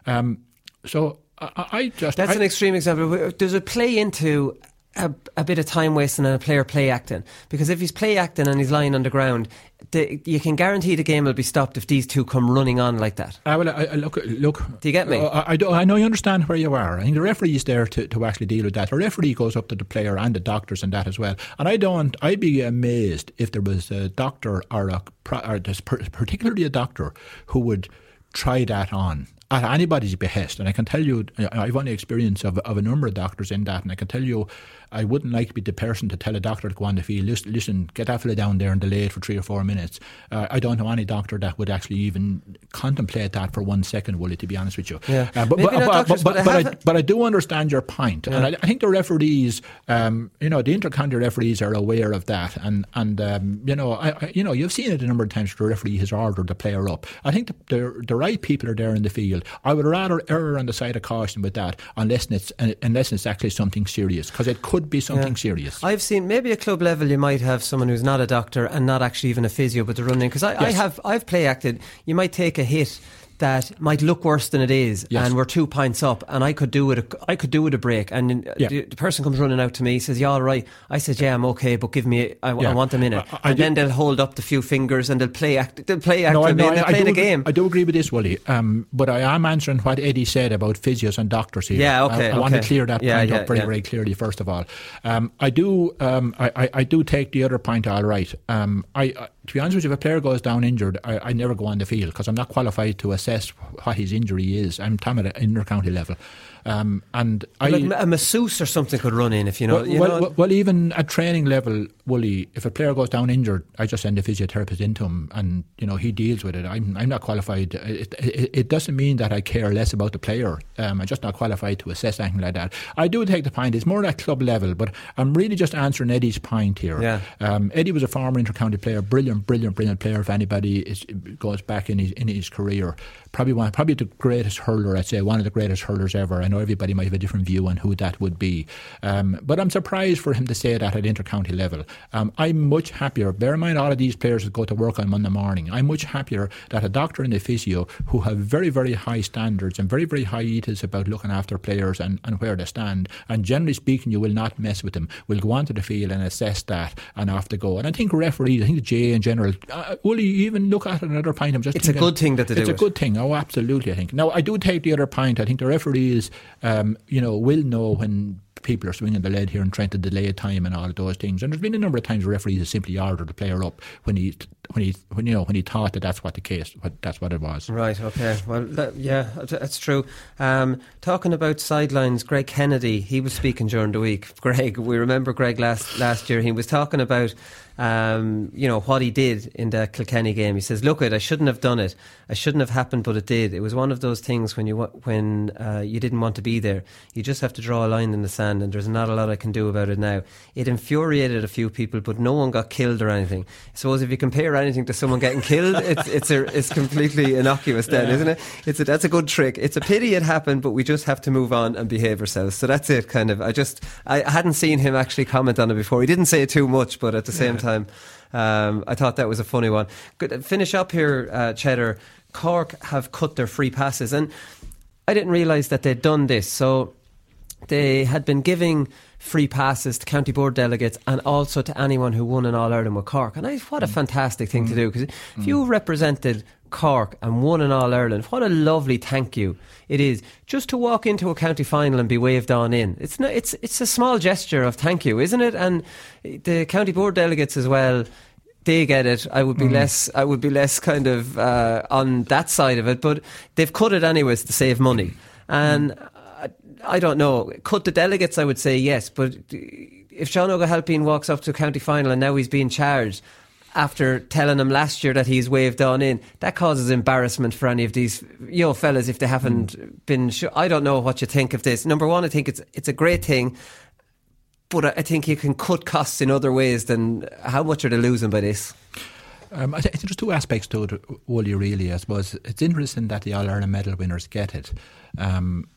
Um, so I, I just
That's
I-
an extreme example. Does it play into a, a bit of time wasting and a player play acting? Because if he's play acting and he's lying on the ground, the, you can guarantee the game will be stopped if these two come running on like that.
Ah, I will. I, I look. Look.
Do you get me?
I, I, I know you understand where you are. I think the referee is there to, to actually deal with that. The referee goes up to the player and the doctors and that as well. And I don't. I'd be amazed if there was a doctor or a or particularly a doctor who would try that on at anybody's behest. And I can tell you, I- I've only experience of, of a number of doctors in that, and I can tell you, I wouldn't like to be the person to tell a doctor to go on the field, listen, listen get that fella down there and delay it for three or four minutes. Uh, I don't know any doctor that would actually even contemplate that for one second, Willie, to be honest with you.
Yeah.
Uh, but,
Maybe
but,
not
but,
doctors,
but,
but
but,
I
I, but I do understand your point. And I, I think the referees, um, you know, the intercounty referees are aware of that. And, and um, you know, I, you know, you've seen it a number of times where the referee has ordered the player up. I think the, the, the right people are there in the field. I would rather err on the side of caution with that unless it's, unless it's actually something serious, because it could be something
Yeah.
serious.
I've seen maybe at club level you might have someone who's not a doctor and not actually even a physio, but they're running because I, I have I've play acted. You might take a hit that might look worse than it is,
Yes.
and we're two pints up, and I could do it. A, I could do it a break, and
Yeah.
the, the person comes running out to me, says, "You all right?" I said, "Yeah, I'm okay, but give me, I,
Yeah.
I want a minute."
I- I
and
do-
then they'll hold up the few fingers and they'll play act. They'll play act.
No,
with
no,
they'll
I,
play the
agree,
game.
I do agree with this, Willie. Um, but I am answering what Eddie said about physios and doctors here.
Yeah, okay,
I, I want to clear that
Yeah,
point
yeah,
up very,
yeah.
very clearly. First of all, um, I do, um, I, I, I do take the other point all right. Um, I, I, to be honest with you, if a player goes down injured, I, I never go on the field because I'm not qualified to assess what his injury is. I'm talking at an inter-county level, um, and I.
like a masseuse or something could run in if you know.
Well,
you know
well, well, even at training level, Wooly, if a player goes down injured, I just send a physiotherapist into him, and you know he deals with it. I'm I'm not qualified. It, it, it doesn't mean that I care less about the player. Um, I'm just not qualified to assess anything like that. I do take the point. It's more at club level, but I'm really just answering Eddie's point here.
Yeah.
Um, Eddie was a former intercounty player, brilliant brilliant, brilliant, brilliant player. If anybody is, goes back in his in his career, probably one, probably the greatest hurler. I'd say one of the greatest hurlers ever. I know everybody might have a different view on who that would be, um, but I'm surprised for him to say that at intercounty level. Um, I'm much happier. Bear in mind, all of these players that go to work on Monday morning. I'm much happier that a doctor and a physio who have very, very high standards and very, very high ethos about looking after players and, and where they stand. And generally speaking, you will not mess with them. We'll go onto the field and assess that and off to go. And I think referees, I think the GAA in general, uh, will even look at another point? I'm just
it's a good thing that they
it's
do
a
it.
good thing. Oh, absolutely. I think. Now, I do take the other point. I think the referees, um, you know, will know when people are swinging the lead here and trying to delay time and all of those things. And there's been a number of times referees have simply ordered the player up when he, when he, when you know, when he thought that that's what the case, what, that's what it was.
Right. Okay. Well, that, yeah, that's true. Um, talking about sidelines, Greg Kennedy, he was speaking during the week. Greg, we remember Greg last last year. He was talking about um, you know, what he did in the Kilkenny game. He says, "Look, it, I shouldn't have done it. I shouldn't have happened, but it did. It was one of those things when you when uh, you didn't want to be there. You just have to draw a line in the sand, and there's not a lot I can do about it now. It infuriated a few people, but no one got killed or anything. I suppose if you compare anything to someone getting killed, it's it's a, it's completely innocuous, then,
Yeah.
isn't it? It's a, that's a good trick. It's a pity it happened, but we just have to move on and behave ourselves. So that's it, kind of. I just I hadn't seen him actually comment on it before. He didn't say it too much, but at the same
Yeah.
time, um, I thought that was a funny one. Good. Finish up here, uh, Cheddar. Cork have cut their free passes, and I didn't realise that they'd done this. So they had been giving free passes to county board delegates and also to anyone who won an All Ireland with Cork. And I, what a mm. fantastic thing to mm. do because if mm. you represented Cork and won an All Ireland, what a lovely thank you it is just to walk into a county final and be waved on in. It's not, it's it's a small gesture of thank you, isn't it? And the county board delegates as well they get it. I would be less. I would be less kind of uh, on that side of it. But they've cut it anyways to save money, and I, I don't know. Cut the delegates. I would say yes, but if Sean Ó hAilpín walks up to a county final and now he's being charged. After telling him last year that he's waved on in, that causes embarrassment for any of these, you know, fellas if they haven't been. Sh- I don't know what you think of this. Number one, I think it's it's a great thing, but I think you can cut costs in other ways than how much are they losing by this?
Um, I think there's two aspects to it, Wooly, really. I suppose it's interesting that the All Ireland medal winners get it. Um,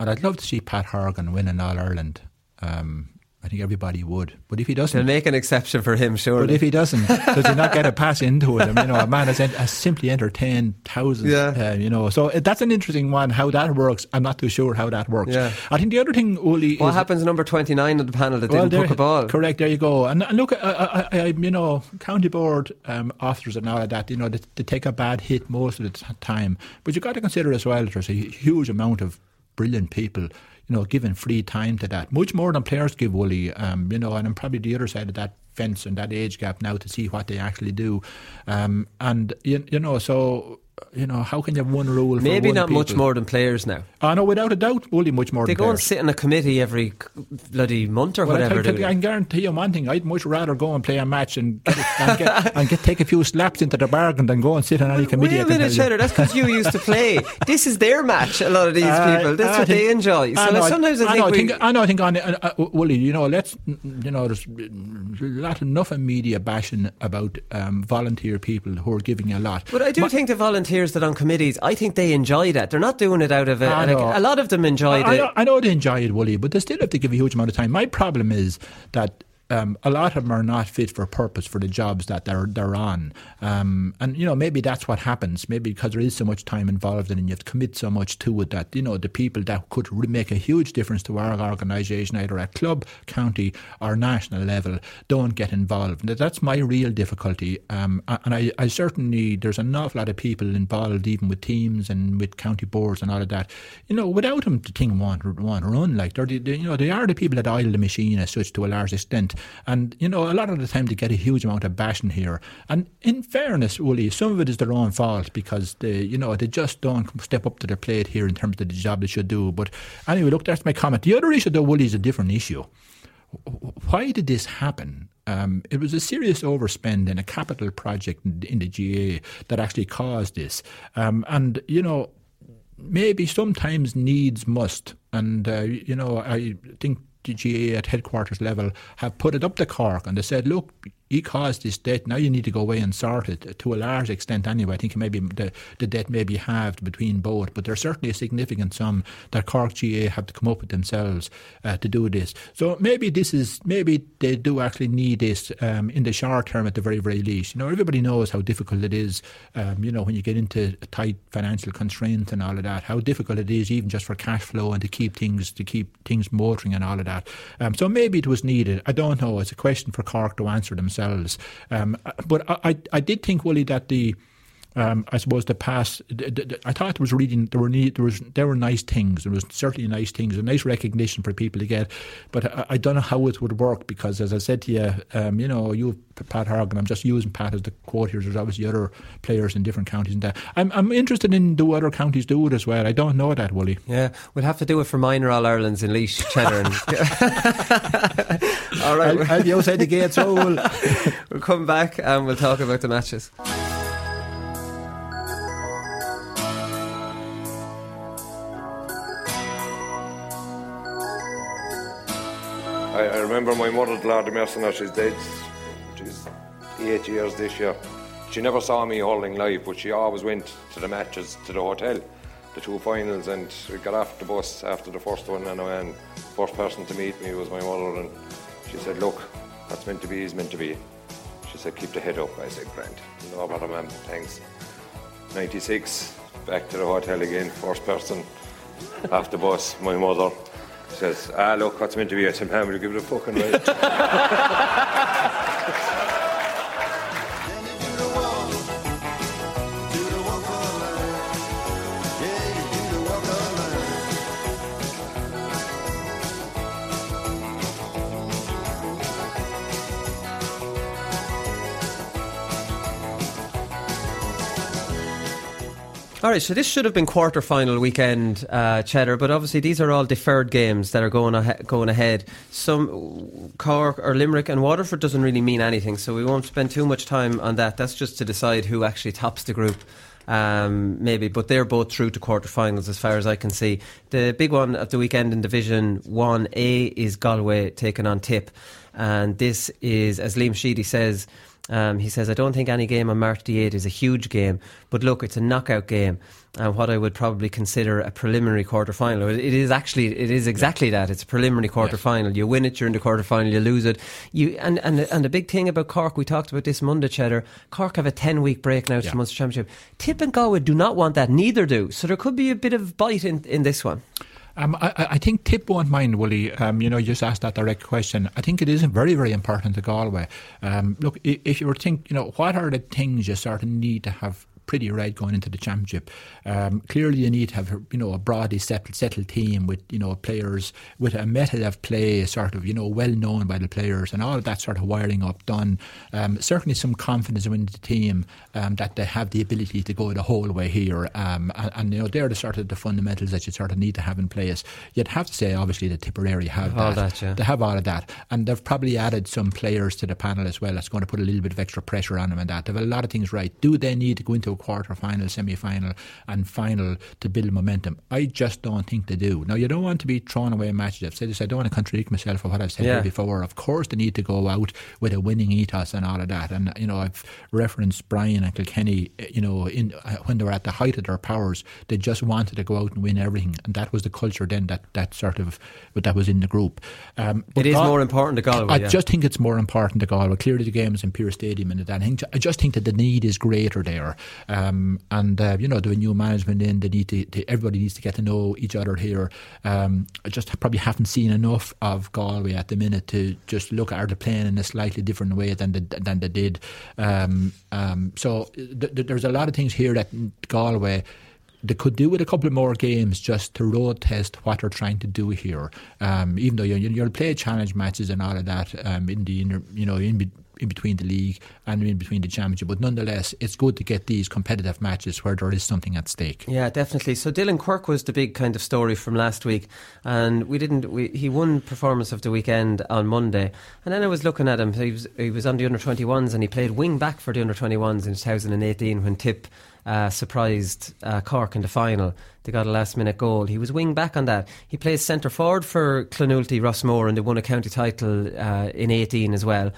and I'd love to see Pat Horgan win an All Ireland. Um, I think everybody would. But if he doesn't.
They'll make an exception for him, surely.
But if he doesn't, does he not get a pass into it? I mean, you know, a man has, has simply entertained thousands.
Yeah.
Uh, you know, so uh, that's an interesting one. How that works, I'm not too sure how that works.
Yeah.
I think the other thing, Wooly,
What happens to number 29 of the panel that didn't
there-
hook a ball?
Correct. There you go. And, and look, I, I, I, you know, county board um, officers and all of that. You know, they, they take a bad hit most of the time. But you've got to consider as well. There's a huge amount of brilliant people. You know, giving free time to that, much more than players give. Wooly, um, you know, and I'm probably the other side of that fence and that age gap now to see what they actually do. Um, and you, you know, so you know, how can you have one rule? for
Maybe
one
not much more than players now.
Oh know, without a doubt, Wooly much more.
They
than
go and sit in a committee every bloody month or
Well, I,
whatever. do
tell- I can guarantee you one thing. I'd much rather go and play a match and get, and, get, and get take a few slaps into the bargain than go and sit on any committee.
Wait
I
a
can
minute. Cheddar. That's because you used to play. this is their match. A lot of these
Uh,
people. That's
I
what they enjoy. So
I know,
like, sometimes I,
I know,
think, we,
I know. I think on uh, uh, Wooly, you know, let's you know, there's a lot enough of media bashing about um, volunteer people who are giving a lot.
But I do
My-
think the volunteers that on committees, I think they enjoy that. They're not doing it out of a,
I
like, a lot of them enjoy
I, I
it.
know, I know they enjoy it, Wooly, but they still have to give a huge amount of time. My problem is that um, a lot of them are not fit for purpose for the jobs that they're they're on, um, and you know maybe that's what happens. Maybe because there is so much time involved in it, and you have to commit so much to it that you know the people that could re- make a huge difference to our organisation, either at club, county, or national level, don't get involved. That- That's my real difficulty, um, and I, I certainly there's an awful lot of people involved, even with teams and with county boards and all of that. You know, without them, the thing won't, won't run. Like they're, the, you know, they are the people that oil the machine as such to a large extent. And you know, a lot of the time they get a huge amount of bashing here. And in fairness, Wooly, some of it is their own fault because they, you know, they just don't step up to their plate here in terms of the job they should do. But anyway, look, that's my comment. The other issue, though, Wooly, is a different issue why did this happen? Um, it was a serious overspend in a capital project in, the GAA that actually caused this. Um, and, you know, maybe sometimes needs must. And, uh, you know, I think GAA at headquarters level have put it up to Cork and they said, look, he caused this debt. Now you need to go away and sort it to a large extent anyway. I think maybe the, the debt may be halved between both, but there's certainly a significant sum that Cork GAA have to come up with themselves uh, to do this. So maybe this is maybe they do actually need this um, in the short term at the very very least. You know, everybody knows how difficult it is. Um, you know, when you get into tight financial constraints and all of that, how difficult it is even just for cash flow and to keep things to keep things motoring and all of that. Um, so maybe it was needed. I don't know. It's a question for Cork to answer themselves. Um, but I, I, I did think, Willie, that the um, I suppose the past. The, the, I thought there was reading. There were there was there were nice things. There was certainly nice things, a nice recognition for people to get. But I, I don't know how it would work because, as I said to you, um, you know, you Pat Horgan. I'm just using Pat as the quote here. There's obviously other players in different counties and that. I'm I'm interested in do other counties do it as well. I don't know that, Willie.
Yeah, we'll have to do it for minor All Irelands in Laois, Cheddar. And All right,
I'll, I'll be outside the gate, so we'll
we'll come back and we'll talk about the matches.
I, I remember my mother, Lord Mercer, she's dead. She's eight years this year. She never saw me holding live, but she always went to the matches to the hotel, the two finals, and we got off the bus after the first one, and, and first person to meet me was my mother, and she said, "Look, that's meant to be is meant to be." She said, "Keep the head up." I said, "Grant, no bother, ma'am, thanks." 96, back to the hotel again, first person off the bus, my mother says, ah, look, what's meant to be? Said, man, will you give it a fucking right?
All right, so this should have been quarter final weekend, uh, Cheddar, but obviously these are all deferred games that are going ahe- going ahead. Some Cork or Limerick and Waterford doesn't really mean anything, so we won't spend too much time on that. That's just to decide who actually tops the group. Um, maybe, but they're both through to quarterfinals as far as I can see. The big one of the weekend in Division 1A is Galway taking on Tip, and this is, as Liam Sheedy says, um, he says, I don't think any game on March the 8th is a huge game, but look, it's a knockout game and what I would probably consider a preliminary quarter final. It is actually, it is exactly that. It's a preliminary quarter final. You win it during the quarter final, you lose it. You and, and and the big thing about Cork, we talked about this Monday, Cheddar. Cork have a ten week break now to the Munster Championship. Tip and Galway do not want that, neither do. So there could be a bit of bite in, in this one.
Um, I, I, think Tip won't mind, Willie. Um, you know, you just asked that direct question. I think it is very, very important to Galway. Um, look, if you were think, you know, what are the things you sort of need to have pretty red going into the championship. Um, clearly, you need to have you know a broadly settled, settled team with you know players with a method of play, sort of you know well known by the players, and all of that sort of wiring up done. Um, certainly, some confidence in the team um, that they have the ability to go the whole way here, um, and, and, you know they're the sort of the fundamentals that you sort of need to have in place. You'd have to say, obviously, the Tipperary have
all
that.
that yeah.
They have all of that, and they've probably added some players to the panel as well. That's going to put a little bit of extra pressure on them, and that they've a lot of things right. Do they need to go into quarter final, semi final, and final to build momentum. I just don't think they do. Now, you don't want to be throwing away matches. I've said this, I don't want to contradict myself for what I've said
Yeah.
before. Of course, they need to go out with a winning ethos and all of that. And, you know, I've referenced Brian and Kilkenny, eh, you know, in, uh, when they were at the height of their powers, they just wanted to go out and win everything. And that was the culture then that, that sort of, that was in the group. Um,
It is more important to Galway,
I
yeah.
just think it's more important to Galway. Clearly, the game is in Pearse Stadium, and that I, think, I just think that the need is greater there. Um, and uh, you know, the new management in, they need to, to- everybody needs to get to know each other here. Um, I just probably haven't seen enough of Galway at the minute to just look at the playing in a slightly different way than they, than they did. Um, um, so th- th- there's a lot of things here that Galway they could do with a couple more games just to road test what they're trying to do here. Um, even though you, you'll play challenge matches and all of that um, in the inter, you know in, in between the league and in between the championship, but nonetheless, it's good to get these competitive matches where there is something at stake.
Yeah, definitely. So Dillon Quirke was the big kind of story from last week, and we didn't. We, he won performance of the weekend on Monday, and then I was looking at him. He was he was on the under twenty ones, and he played wing back for the under twenty ones in two thousand and eighteen when Tip. Uh, surprised uh, Cork in the final. They got a last minute goal. He was wing back on that. He plays centre forward for Clonoulty-Rossmore and they won a county title uh, in 18 as well.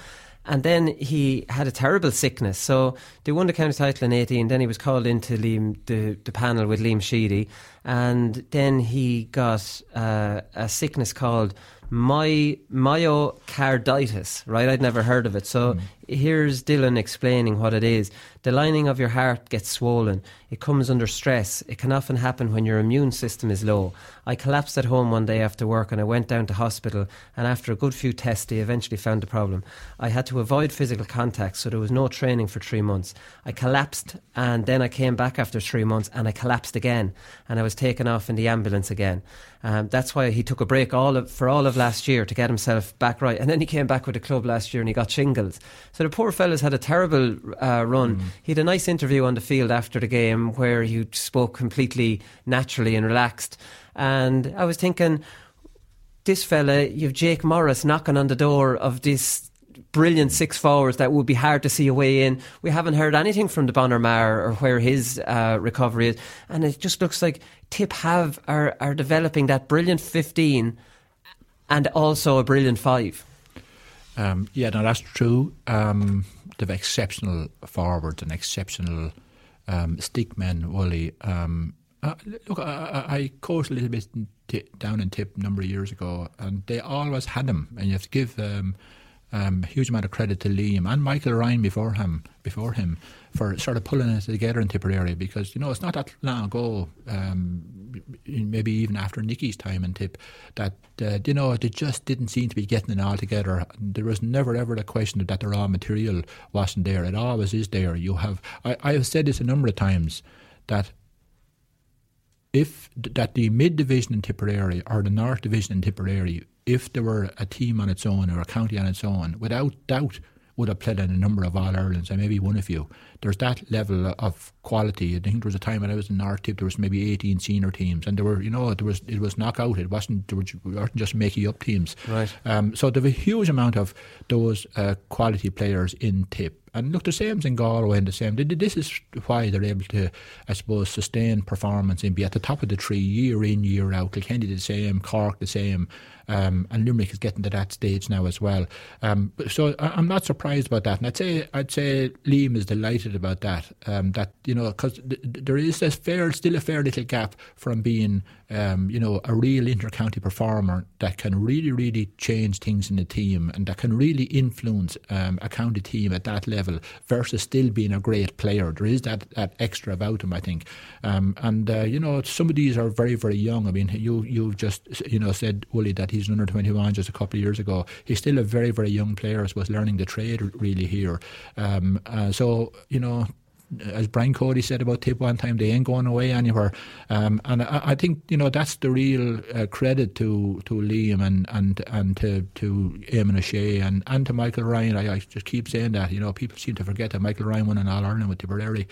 And then he had a terrible sickness. So they won the county title in 18. Then he was called into Liam, the, the panel with Liam Sheedy. And then he got uh, a sickness called my myocarditis, right? I'd never heard of it. So mm. here's Dillon explaining what it is. The lining of your heart gets swollen. It comes under stress. It can often happen when your immune system is low. I collapsed at home one day after work and I went down to hospital and after a good few tests they eventually found the problem. I had to avoid physical contact so there was no training for 3 months. I collapsed and then I came back after 3 months and I collapsed again and I was taken off in the ambulance again. Um, that's why he took a break all of, for all of last year to get himself back right. And then he came back with the club last year and he got shingles. So the poor fella's had a terrible uh, run. Mm. He had a nice interview on the field after the game where he spoke completely naturally and relaxed. And I was thinking, this fella, you've Jake Morris knocking on the door of this brilliant six forwards that would be hard to see a way in. We haven't heard anything from the Bonner or where his uh, recovery is, and it just looks like Tip have are are developing that brilliant fifteen and also a brilliant five.
Um, yeah, no, that's true. Um, they've exceptional forwards and exceptional um, stick men, Wooly. Um, uh, look, I, I coached a little bit t- down in Tip a number of years ago, and they always had them, and you have to give um, um, huge amount of credit to Liam and Michael Ryan before him, before him, for sort of pulling it together in Tipperary because you know it's not that long ago, um, maybe even after Nicky's time in Tip, that uh, you know they just didn't seem to be getting it all together. There was never ever a question that the raw material wasn't there. It always is there. You have I, I have said this a number of times that if that the mid division in Tipperary or the North division in Tipperary, if there were a team on its own or a county on its own, without doubt would have played in a number of All Irelands and maybe won a few. There's that level of quality. I think there was a time when I was in North Tip, there was maybe 18 senior teams, and there were, you know, there was it was knockout. It wasn't there weren't just making up teams.
Right.
Um, so there was a huge amount of those uh, quality players in Tip. And look, the same's in Galway and the same. This is why they're able to, I suppose, sustain performance and be at the top of the tree year in, year out. Kilkenny the same, Cork the same, um, and Limerick is getting to that stage now as well. Um, so I, am not surprised about that, and I'd say I'd say Liam is delighted about that. Um, that you know, because th- there is a fair, still a fair little gap from being um, you know, a real intercounty performer that can really, really change things in the team and that can really influence um, a county team at that level versus still being a great player. There is that, that extra about him, I think. Um, and, uh, you know, some of these are very, very young. I mean, you, you've just, you know, said, Wooly, that he's under 21 just a couple of years ago. He's still a very, very young player, I suppose, learning the trade really here. Um, uh, so, you know, as Brian Cody said about Tip one time, they ain't going away anywhere. Um, and I, I, think you know that's the real uh, credit to to Liam and and and to to Eamon O'Shea and and to Michael Ryan. I, I, just keep saying that. You know, people seem to forget that Michael Ryan won an All Ireland with Tipperary,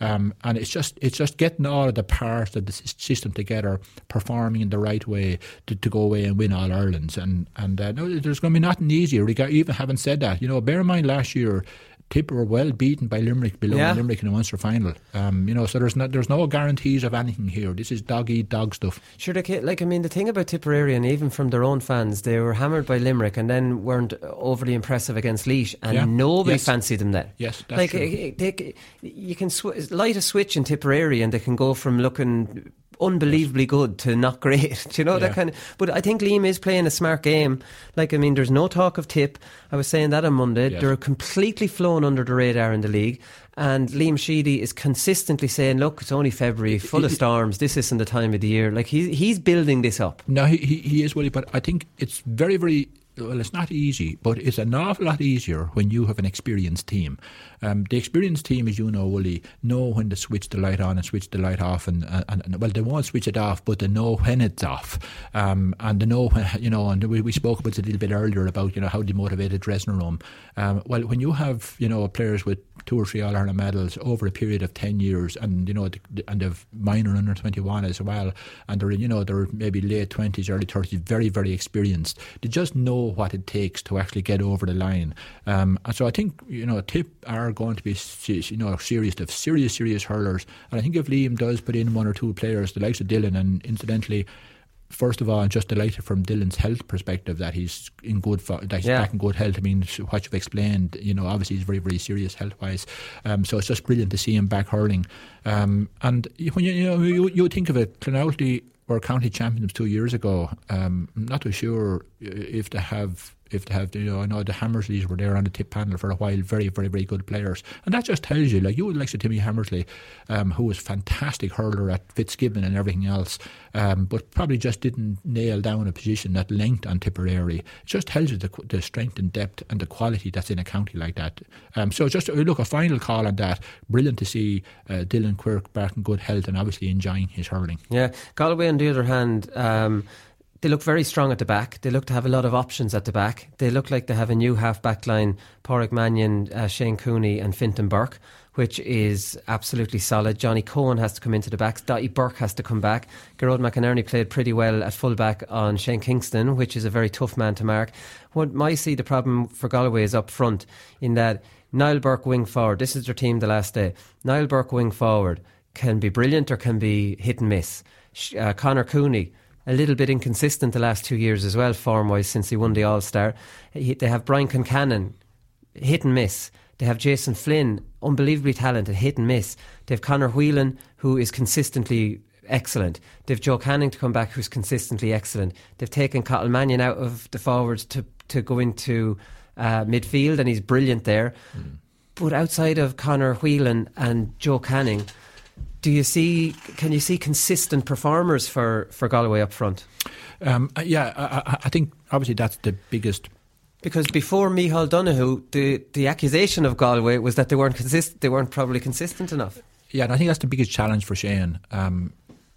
um, and it's just it's just getting all of the parts of the system together, performing in the right way to, to go away and win All Irelands. And and uh, no, there's going to be nothing easier. Even having said that, you know, bear in mind last year Tip were well beaten by Limerick below yeah. Limerick in the Munster final. Um, you know, so there's no there's no guarantees of anything here. This is dog eat dog stuff.
Sure, they, like I mean, the thing about Tipperary and even from their own fans, they were hammered by Limerick and then weren't overly impressive against Laois, and yeah. nobody yes. fancied them then.
Yes,
like
true.
They, you can sw- light a switch in Tipperary and they can go from looking unbelievably good to not great. Do you know yeah. that kind of? But I think Liam is playing a smart game. Like I mean, there's no talk of tip. I was saying that on Monday. Yes. They're completely flown under the radar in the league. And Liam Sheedy is consistently saying, "Look, it's only February, full of storms. This isn't the time of the year." Like he's he's building this up.
No, he he, he is Willie, but I think it's very very well, it's not easy, but it's an awful lot easier when you have an experienced team. Um, the experienced team, as you know, Willie, know when to switch the light on and switch the light off, and, and, and well, they won't switch it off, but they know when it's off, um, and they know when you know. And we, we spoke about it a little bit earlier about you know how demotivated motivate dressing room. Um, well, when you have you know players with two or three All Ireland medals over a period of ten years, and you know, and they've minor under twenty one as well, and they're you know they're maybe late twenties, early thirties, very very experienced. They just know what it takes to actually get over the line. Um, and so I think you know Tip are going to be you know serious, serious, serious hurlers. And I think if Liam does put in one or two players, the likes of Dillon, and incidentally first of all, I'm just delighted from Dillon's health perspective that he's in good that he's
Yeah.
back in good health. I mean, what you've explained, you know, obviously he's very very serious health wise. Um, so it's just brilliant to see him back hurling. Um, and when you you know you, you think of it, Clonoulty were county champions two years ago. Um, I'm not too sure if they have. If they have, you know, I know the Hammersleys were there on the tip panel for a while, very, very, very good players, and that just tells you, like you would like to Timmy Hammersley, um, who was fantastic hurler at Fitzgibbon and everything else, um, but probably just didn't nail down a position at length on Tipperary. It just tells you the, the strength and depth and the quality that's in a county like that. Um, so just uh, look, a final call on that. Brilliant to see uh, Dillon Quirke back in good health and obviously enjoying his hurling.
Yeah, Galway on the other hand, um, they look very strong at the back. They look to have a lot of options at the back. They look like they have a new half back line: Pádraic Mannion, uh, Shane Cooney, and Fintan Burke, which is absolutely solid. Johnny Coen has to come into the backs. Daithí Burke has to come back. Gearóid McInerney played pretty well at full back on Shane Kingston, which is a very tough man to mark. What I see the problem for Galway is up front in that Niall Burke wing forward. This is their team the last day. Niall Burke wing forward can be brilliant or can be hit and miss. Uh, Conor Cooney, a little bit inconsistent the last two years as well, form wise, since he won the All Star. They have Brian Concannon, hit and miss. They have Jason Flynn, unbelievably talented, hit and miss. They have Conor Whelan, who is consistently excellent. They've Joe Canning to come back, who's consistently excellent. They've taken Cathal Mannion out of the forwards to, to go into uh, midfield, and he's brilliant there. But outside of Conor Whelan and Joe Canning, do you see? Can you see consistent performers for, for Galway up front?
Um, uh, yeah, I, I- I think obviously that's the biggest
Because before Micheál Donoghue, the, the accusation of Galway was that they weren't consist- they weren't probably consistent enough.
Yeah, and I think that's the biggest challenge for Shane. Um,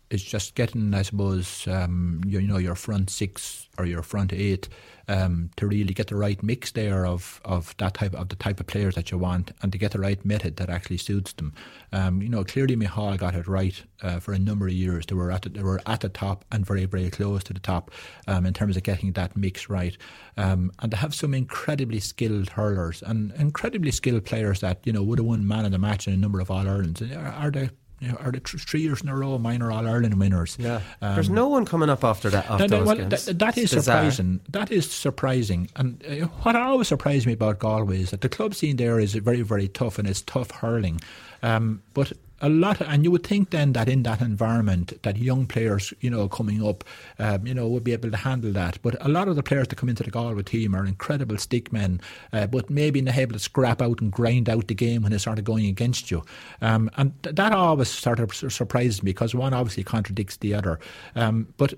is just getting, I suppose, um, you, you know, your front six or your front eight um, to really get the right mix there of, of that type of the type of players that you want, and to get the right method that actually suits them. Um, you know, clearly Micheál got it right uh, for a number of years. They were at the, they were at the top and very very close to the top um, in terms of getting that mix right. Um, and to have some incredibly skilled hurlers and incredibly skilled players that you know would have won man of the match in a number of All Irelands. Are, are they? Are they th- three years in a row minor All Ireland winners?
Yeah,
Um,
there's no one coming up after that. After
no, no,
those
well,
games.
that, that is surprising. That is surprising. And uh, what always surprised me about Galway is that the club scene there is very, very tough and it's tough hurling. Um, but a lot, and you would think then that in that environment, that young players, you know, coming up, um, you know, would be able to handle that. But a lot of the players that come into the Galway team are incredible stick men, uh, but maybe not able to scrap out and grind out the game when it's sort of going against you. Um, and th- that always sort of sur- surprises me because one obviously contradicts the other. Um, but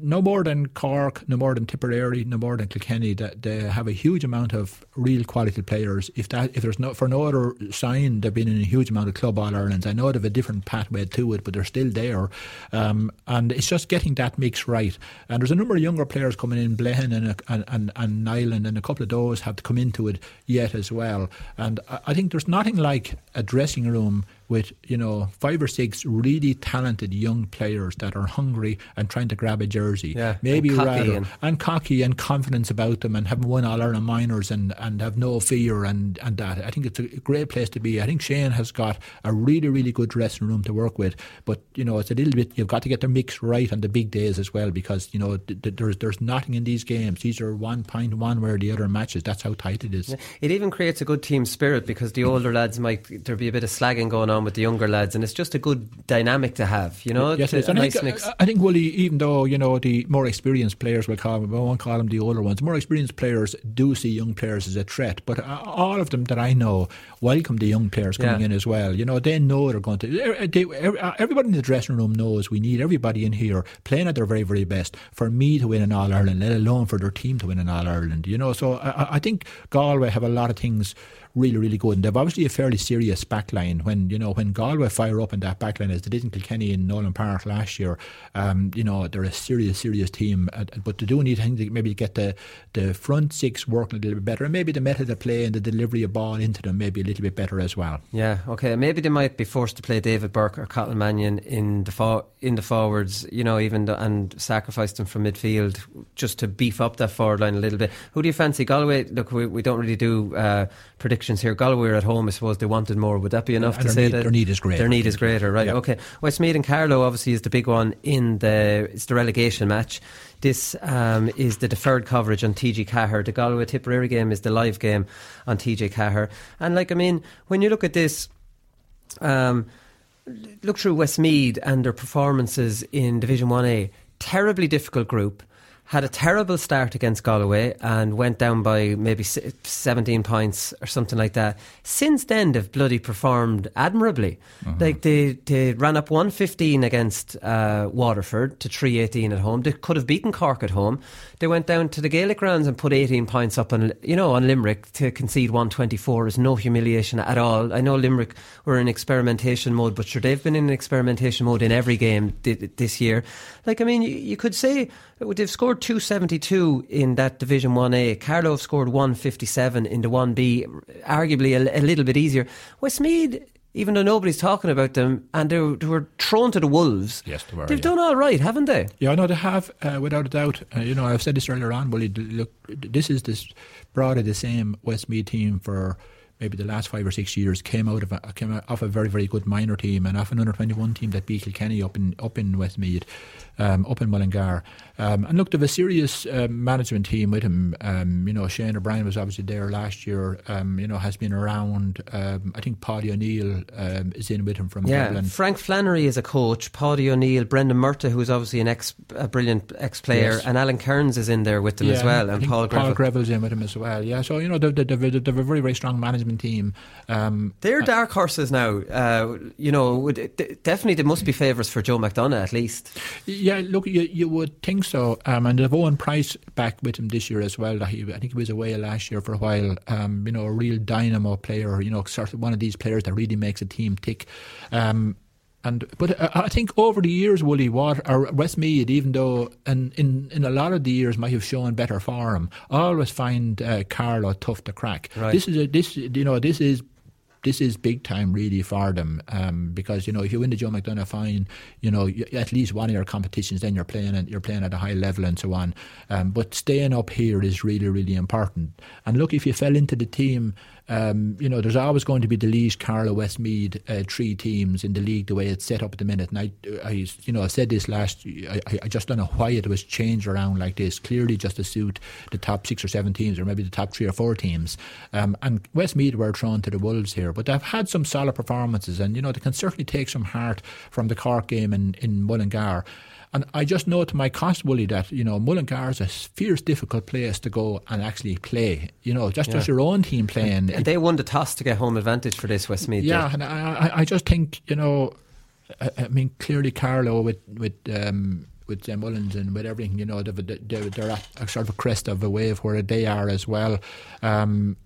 no more than Cork, no more than Tipperary, no more than Kilkenny. That they have a huge amount of real quality players. If that, if there's no for no other sign, they've been in a huge amount of club All Irelands. I know they've a different pathway to it, but they're still there. Um, and it's just getting that mix right. And there's a number of younger players coming in, Blehan and and and, and Niland, and a couple of those have to come into it yet as well. And I, I think there's nothing like a dressing room with you know five or six really talented young players that are hungry and trying to grab a jersey.
Yeah,
maybe
and cocky
rather
and-
and cocky and confidence about them and having won All Ireland minors and, and have no fear and, and that. I think it's a great place to be. I think Shane has got a really really good dressing room to work with, but you know it's a little bit you've got to get the mix right on the big days as well because you know th- th- there's there's nothing in these games. These are one point one where the other matches. That's how tight it is.
It even creates a good team spirit because the older lads might there be a bit of slagging going on with the younger lads, and it's just a good dynamic to have. You know,
Yes, it is.
a
And I think,
mix.
I- think Willie, even though you know the more experienced players will call them, I won't call them the older ones. More experienced players do see young players as a threat, but uh, all of them that I know welcome the young players coming
Yeah.
in as well. You know, they know they're going to. They, eh, everybody in the dressing room knows we need everybody in here playing at their very, very best for me to win an All Ireland, let alone for their team to win an All Ireland. You know, so I- I think Galway have a lot of things really, really good. And they've obviously a fairly serious backline. When you know when Galway fire up in that backline as they did in Kilkenny in Nowlan Park last year, um, you know they're a serious, serious team. Uh, But they do need to maybe get the the front six working a little bit better, and maybe the method of play and the delivery of ball into them maybe a little bit better as well.
Yeah, okay. Maybe they might be forced to play David Burke or Cathal Mannion in the for- in the forwards, you know, even the, and sacrifice them from midfield just to beef up that forward line a little bit. Who do you fancy? Galway. Look, we, we don't really do uh, predictions predictions here. Galway are at home. I suppose they wanted more. Would that be enough
And
to say
need-
that
their need is greater,
Their need is greater, right? Okay. Westmeath and Carlow obviously is the big one in the it's the relegation match. This um, is the deferred coverage on TG4. The Galway Tipperary game is the live game on TG4. And like I mean, when you look at this. Um, look through Westmeath and their performances in Division 1A. Terribly difficult group. Had a terrible start against Galway and went down by maybe 17 points or something like that. Since then, they've bloody performed admirably. Like they, they ran up 115 against uh, Waterford to 318 at home. They could have beaten Cork at home. They went down to the Gaelic Grounds and put 18 points up on, you know, on Limerick to concede 124 is no humiliation at all. I know Limerick were in experimentation mode, but sure, they've been in experimentation mode in every game thi- this year. Like, I mean, you, you could say they've scored 272 in that Division 1A. Carlow have scored 157 in the 1B, arguably a, a little bit easier. Westmeath, even though nobody's talking about them, and they were, they were thrown to the Wolves.
Yes, they were,
They've
yeah.
done all right, haven't they?
Yeah, I know they have, uh, without a doubt. Uh, you know, I've said this earlier on. Well, look, this is this broadly the same Westmeath team for maybe the last five or six years. Came out of a, came out off a very very good minor team and off an under twenty one team that beat Kilkenny up in up in Westmeath, um, up in Mullingar. Um, and look, they've a serious um, management team with him. Um, you know, Shane O'Brien was obviously there last year. Um, you know, has been around. Um, I think Paddy O'Neill um, is in with him from
Yeah,
Dublin.
Frank Flannery is a coach, Paddy O'Neill, Brendan Murtagh, who's obviously an ex, a brilliant ex-player,
Yes.
and Alan Kearns is in there with them as well, and Paul Greville.
Greville's in with him as well. Yeah, so you know they've, they've, they've, they've a very very strong management team. Um,
They're dark horses now. Uh, you know, would, definitely there must be favourites for Joe McDonagh at least.
Yeah, look, you, you would think so. Um, and they've Owen Price back with him this year as well. He, I think he was away last year for a while. Um, you know, a real dynamo player. You know, sort of one of these players that really makes a team tick. Um, and but uh, I think over the years, Wooly Water or Westmeath, even though in, in, in a lot of the years might have shown better form, I always find uh, Carlow tough to crack.
Right.
This is a, this you know this is this is big time really for them um, because you know if you win the Joe McDonagh fine, you know you, at least one of your competitions, then you're playing at, you're playing at a high level and so on. Um, but staying up here is really really important. And look, if you fell into the team. Um, you know, there's always going to be the Laois, Carlow, Westmeath, uh, three teams in the league the way it's set up at the minute. And I, I you know, I said this last. I, I just don't know why it was changed around like this. Clearly, just to suit the top six or seven teams, or maybe the top three or four teams. Um, and Westmeath were thrown to the wolves here, but they've had some solid performances, and you know they can certainly take some heart from the Cork game in in Mullingar. And I just know to my cost, Wooly, that you know Mullingar is a fierce, difficult place to go and actually play. You know, just
Yeah.
as your own team playing.
And they won the toss to get home advantage for this Westmeath.
Yeah, and I, I, just think you know, I, I mean, clearly Carlow with with um, with Jem Mullins and with everything, you know, they're, they're, they're at a sort of a crest of a wave where they are as well. Um,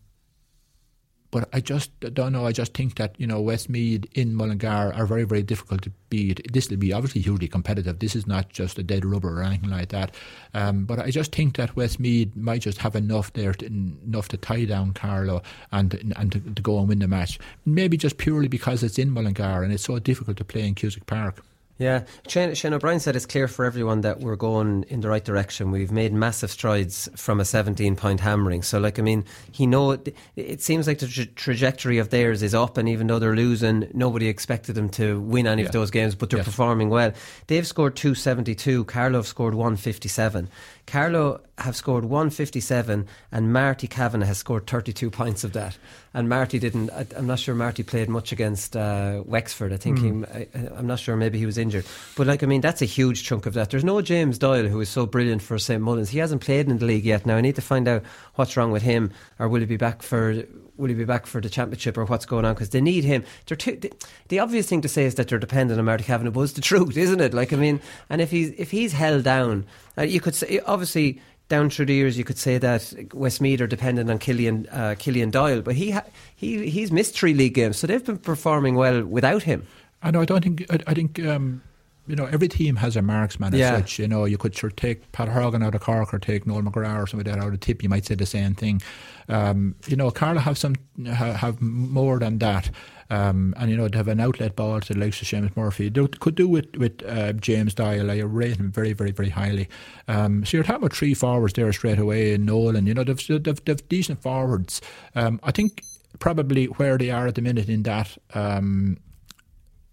but I just don't know. I just think that you know Westmeath in Mullingar are very very difficult to beat. This will be obviously hugely competitive. This is not just a dead rubber or anything like that. Um, but I just think that Westmeath might just have enough there, to, enough to tie down Carlow and and to, to go and win the match. Maybe just purely because it's in Mullingar and it's so difficult to play in Cusack Park.
Yeah, Shane, Shane O'Brien said it's clear for everyone that we're going in the right direction. We've made massive strides from a 17 point hammering. So, like, I mean, he know it, it seems like the tra- trajectory of theirs is up, and even though they're losing, nobody expected them to win any
Yeah.
of those games, but they're
Yes.
performing well. They've scored 272. Karlov scored 157. Carlow have scored 157, and Marty Kavanagh has scored 32 points of that. And Marty didn't. I, I'm not sure Marty played much against uh, Wexford. I think
Hmm.
he. I, I'm not sure. Maybe he was injured. But like, I mean, that's a huge chunk of that. There's no James Doyle who is so brilliant for St Mullins. He hasn't played in the league yet. Now I need to find out what's wrong with him, or will he be back for? Will he be back for the championship, or what's going on? Because they need him. Too, the, the obvious thing to say is that they're dependent on Marty Kavanagh, but it's the truth, isn't it? Like, I mean, and if he's if he's held down, uh, you could say obviously down through the years, you could say that Westmeath are dependent on Killian uh, Killian Doyle, but he ha- he he's missed three league games, so they've been performing well without him.
I know. I don't think. I, I think. Um, you know, every team has a marksman as
Yeah.
such. You know, you could sure take Pat Horgan out of Cork or take Noel McGrath or somebody like that out of Tip. You might say the same thing. Um, you know, Carlow have some ha- have more than that. Um, and you know, to have an outlet ball to the likes of Seamus Murphy, they could do with with uh, James Doyle. I rate him very, very, very highly. Um, so you're talking about three forwards there straight away, and Nolan. You know, they've they've, they've decent forwards. Um, I think probably where they are at the minute in that. Um,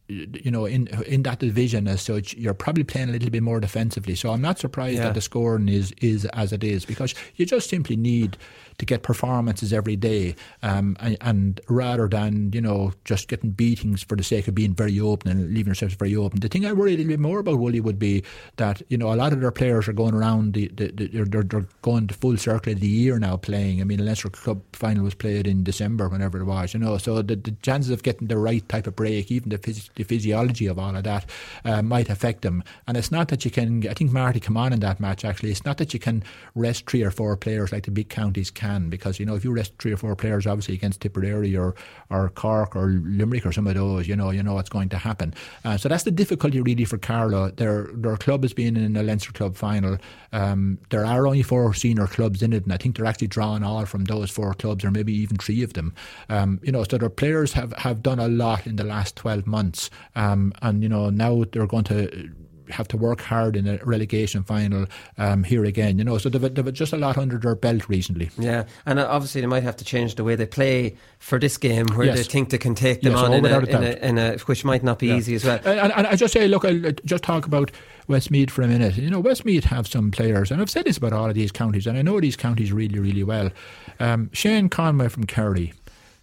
you know, in in that division as such, you're probably playing a little bit more defensively. So I'm not surprised
Yeah.
that the scoring is is as it is because you just simply need to get performances every day, um, and, and rather than you know just getting beatings for the sake of being very open and leaving yourselves very open. The thing I worry a little bit more about Wooly would be that you know a lot of their players are going around the, the, the they're, they're, they're going the full circle of the year now playing. I mean, the Leinster Cup final was played in December, whenever it was, you know. So the, the chances of getting the right type of break, even the, phys- the physiology of all of that, uh, might affect them. And it's not that you can. I think Marty come on in that match. Actually, it's not that you can rest three or four players like the big counties can, because you know if you rest three or four players, obviously against Tipperary or or Cork or Limerick or some of those, you know, you know what's going to happen. Uh, so that's the difficulty really for Carlow. Their their club has been in a Leinster Club final. Um, there are only four senior clubs in it, and I think they're actually drawing all from those four clubs, or maybe even three of them. Um, you know, so their players have, have done a lot in the last twelve months, um, and you know now they're going to have to work hard in a relegation final um, here again. You know, so they've, they've just a lot under their belt recently.
Yeah, and uh, obviously they might have to change the way they play for this game, where
Yes.
they think they can take them
Yes,
on
oh,
in, a, in, a, in a, which might not be
Yeah.
easy as well.
And, and I just say, look, I'll just talk about Westmeath for a minute. You know, Westmeath have some players, and I've said this about all of these counties, and I know these counties really, really well. Um, Shane Conway from Kerry,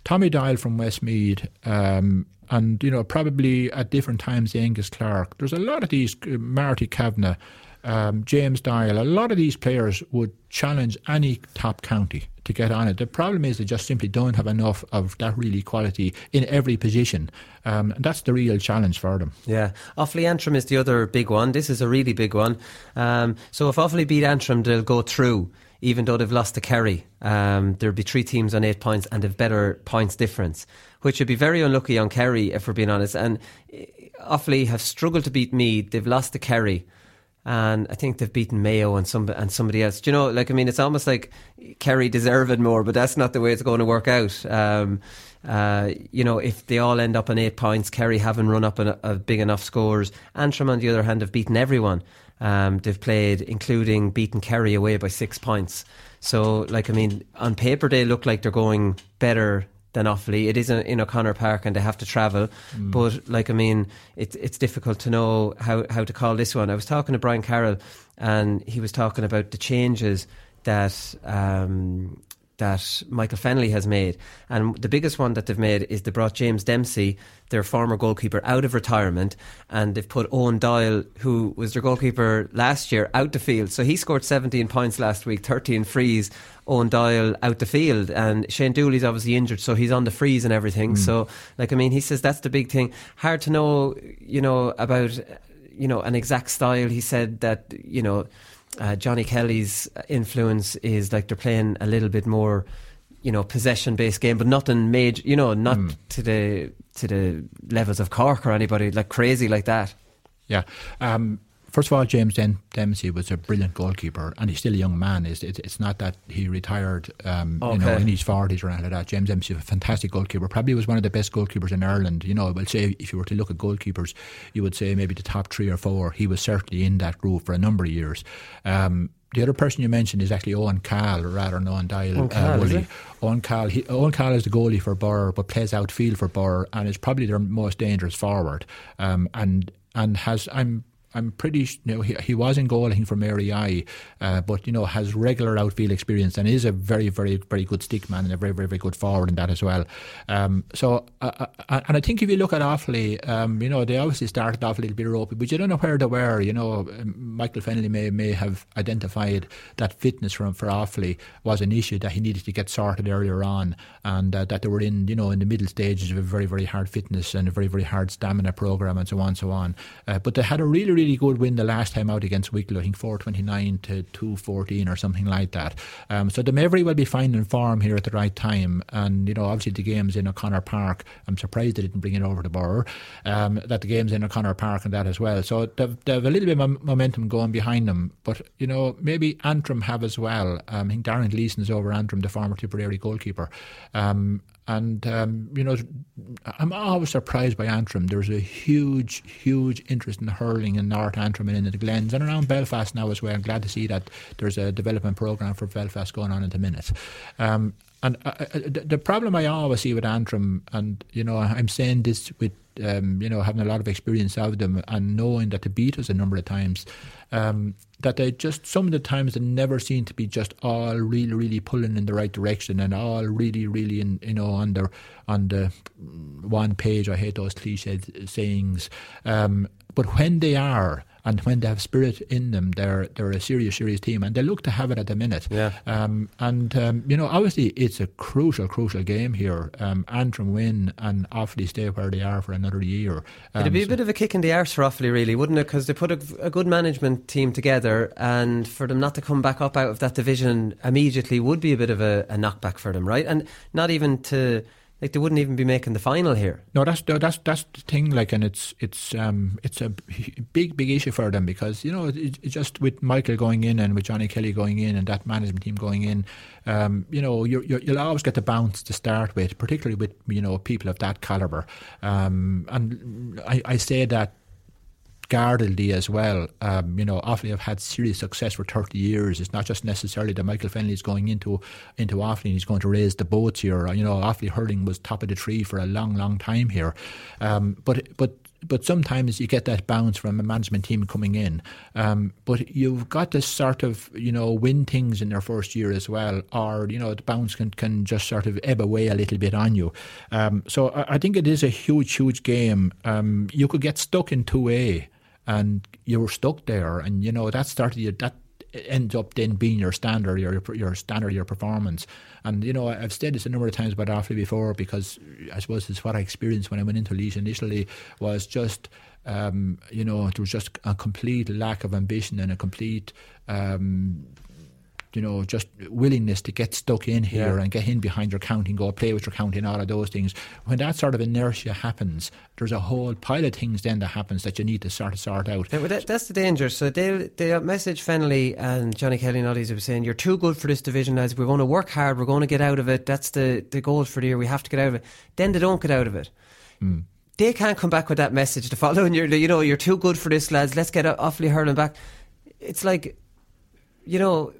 Tommy Doyle from Westmeath, um, and you know, probably at different times, Aonghus Clarke. There's a lot of these, uh, Marty Kavanagh, um, James Doyle. A lot of these players would challenge any top county to get on it. The problem is they just simply don't have enough of that really quality in every position. Um, and that's the real challenge for them.
Yeah, Offaly Antrim is the other big one. This is a really big one. Um, so if Offaly beat Antrim, they'll go through, even though they've lost to Kerry. Um, there'll be three teams on eight points and they've better points difference, which would be very unlucky on Kerry, if we're being honest. And eh, Offaly have struggled to beat Meath. They've lost to Kerry. And I think they've beaten Mayo and some and somebody else. Do you know, like I mean, it's almost like Kerry deserve it more, but that's not the way it's going to work out. Um, uh, you know, if they all end up on eight points, Kerry haven't run up a, a big enough scores. Antrim, on the other hand, have beaten everyone. Um, they've played, including beating Kerry away by six points. So, like, I mean, on paper they look like they're going better than Offaly. It is in in O'Connor Park and they have to travel.
Mm.
But, like, I mean, it's it's difficult to know how, how to call this one. I was talking to Brian Carroll and he was talking about the changes that um, that Michael Fennelly has made. And the biggest one that they've made is they brought James Dempsey, their former goalkeeper, out of retirement and they've put Owen Doyle, who was their goalkeeper last year, out the field. So he scored 17 points last week, 13 frees. Owen Doyle out the field and Shane Dooley's obviously injured so he's on the freeze and everything mm. so like I mean he says that's the big thing hard to know you know about you know an exact style he said that you know uh, Johnny Kelly's influence is like they're playing a little bit more you know possession based game but nothing major you know not to the to the levels of Cork or anybody like crazy like that
Yeah. Um, first of all, James Den- Dempsey was a brilliant goalkeeper, and he's still a young man. It's, it's, it's not that he retired, um, you know, in his forties or anything like that. James Dempsey was a fantastic goalkeeper. Probably was one of the best goalkeepers in Ireland. You know, I would say if you were to look at goalkeepers, you would say maybe the top three or four. He was certainly in that group for a number of years. Um, the other person you mentioned is actually Owen Cahill, rather than Owen Doyle.
Owen Cahill, is Wooly.
Owen Cahill, he, Owen Cahill is the goalie for Birr, but plays outfield for Birr, and is probably their most dangerous forward. Um, and and has I'm I'm pretty, you know, he, he was in goal, I think, for Mary I, uh, but, you know, has regular outfield experience and is a very, very, very good stick man and a very, very, very good forward in that as well. Um, so, uh, uh, and I think if you look at Offaly, um, you know, they obviously started off a little bit ropey, but you don't know where they were. You know, um, Michael Fennelly may, may have identified that fitness from, for Offaly was an issue that he needed to get sorted earlier on and uh, that they were in, you know, in the middle stages of a very, very hard fitness and a very, very hard stamina program and so on and so on. Uh, but they had a really, really good win the last time out against Wicklow, I think 429 to 214 or something like that. Um, so they may very well be finding form here at the right time. And, you know, obviously the game's in O'Connor Park. I'm surprised they didn't bring it over to Borough, um, that the game's in O'Connor Park and that as well. So they've, they've a little bit of momentum going behind them. But, you know, maybe Antrim have as well. Um, I think Darren Gleeson is over Antrim, the former Tipperary goalkeeper. Um, and um, you know, I'm always surprised by Antrim. There's a huge, huge interest in hurling in North Antrim and in the Glens and around Belfast now as well. I'm glad to see that there's a development program for Belfast going on at the minute. Um, and uh, uh, the, the problem I always see with Antrim, and you know, I'm saying this with um, you know having a lot of experience of them and knowing that they beat us a number of times, um, that they just some of the times they never seem to be just all really really pulling in the right direction and all really really in you know on the on the one page. I hate those cliched sayings, um, but when they are and when they have spirit in them, they're they're a serious, serious team, and they look to have it at the minute.
Yeah.
Um, and um, you know, obviously, it's a crucial, crucial game here. Um, Antrim win and Offaly stay where they are for another year. Um,
It'd be a bit of a kick in the arse for Offaly, really, wouldn't it? Because they put a, a, good management team together, and for them not to come back up out of that division immediately would be a bit of a, a knockback for them, right? And not even to like they wouldn't even be making the final here.
No, that's that's that's the thing. Like, and it's it's um it's a big big issue for them because you know it, it just with Michael going in and with Johnny Kelly going in and that management team going in, um, you know you will always get the bounce to start with, particularly with you know people of that caliber. Um, and I, I say that guardedly as well. Um, you know, Offaly have had serious success for 30 years. It's not just necessarily that Michael Fennelly is going into into Offaly and he's going to raise the boats here. You know, Offaly hurling was top of the tree for a long, long time here. Um, but but but sometimes you get that bounce from a management team coming in. Um, but you've got to sort of, you know, win things in their first year as well, or, you know, the bounce can, can just sort of ebb away a little bit on you. Um, so I, I, think it is a huge, huge game. Um, you could get stuck in 2A and you were stuck there, and you know that started that ends up then being your standard, your your standard, your performance. And you know, I've said this a number of times about Offaly before because I suppose it's what I experienced when I went into Laois initially was just. Um, you know, there was just a complete lack of ambition and a complete um, you know, just willingness to get stuck in here yeah. and get in behind your counting, go play with your counting, all of those things. When that sort of inertia happens, there's a whole pile of things then that happens that you need to sort of sort out.
Yeah, well, that, that's the danger. So they they message Fennelly and Johnny Kelly and others were saying, "You're too good for this division, lads. We're going to work hard. We're going to get out of it. That's the the goal for the year. We have to get out of it." Then they don't get out of it. Mm. They can't come back with that message the following year. You know, you're too good for this, lads. Let's get Offaly hurling back. It's like, you know,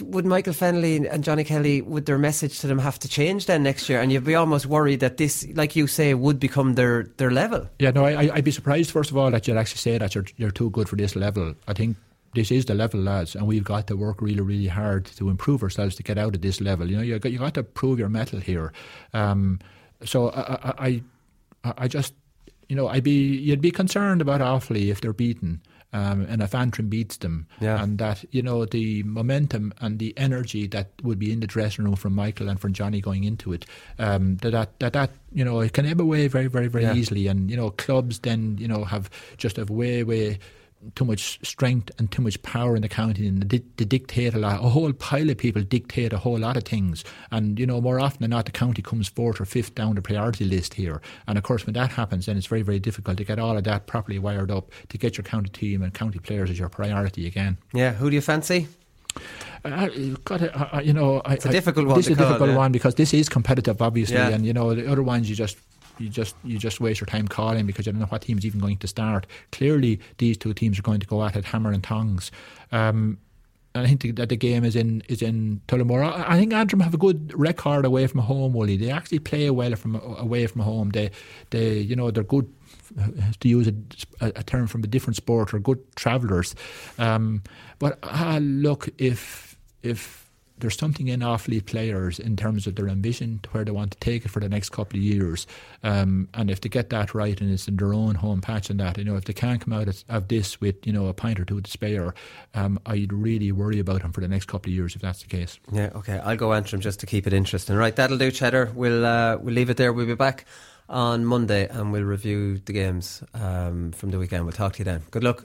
would Michael Fennelly and Johnny Kelly would their message to them have to change then next year? And you'd be almost worried that this, like you say, would become their, their level.
Yeah, no, I, I'd be surprised first of all that you'd actually say that you're you're too good for this level. I think this is the level, lads, and we've got to work really, really hard to improve ourselves to get out of this level. You know, you got you got to prove your mettle here. Um, so I, I, I just, you know, I'd be you'd be concerned about Offaly if they're beaten um, and if Antrim beats them,
yeah.
and that you know the momentum and the energy that would be in the dressing room from Michael and from Johnny going into it, um, that, that that that you know it can ebb away very very very yeah. easily, and you know clubs then you know have just a way way too much strength and too much power in the county and they, they, dictate a lot. A whole pile of people dictate a whole lot of things. And, you know, more often than not, the county comes fourth or fifth down the priority list here. And of course, when that happens, then it's very, very difficult to get all of that properly wired up to get your county team and county players as your priority again.
Yeah, who do you fancy?
Uh, got uh, you know,
it's I, a difficult one.
This is a difficult
yeah.
one because this is competitive, obviously,
yeah.
and you know the other ones you just you just you just waste your time calling because you don't know what team is even going to start. Clearly, these two teams are going to go at it hammer and tongs. Um, I think that the game is in is in Tullamore. I think Antrim have a good record away from home. Willie, they actually play well from away from home. They they you know they're good to use a, a term from a different sport or good travellers. Um, but uh, look, if if there's something in Offaly players in terms of their ambition to where they want to take it for the next couple of years. Um, and if they get that right and it's in their own home patch and that, you know, if they can't come out of, of this with, you know, a pint or two to spare, um, I'd really worry about them for the next couple of years if that's the case.
Yeah, okay. I'll go Antrim just to keep it interesting. Right, that'll do, Cheddar. We'll, uh, we'll leave it there. We'll be back on Monday and we'll review the games um, from the weekend. We'll talk to you then. Good luck.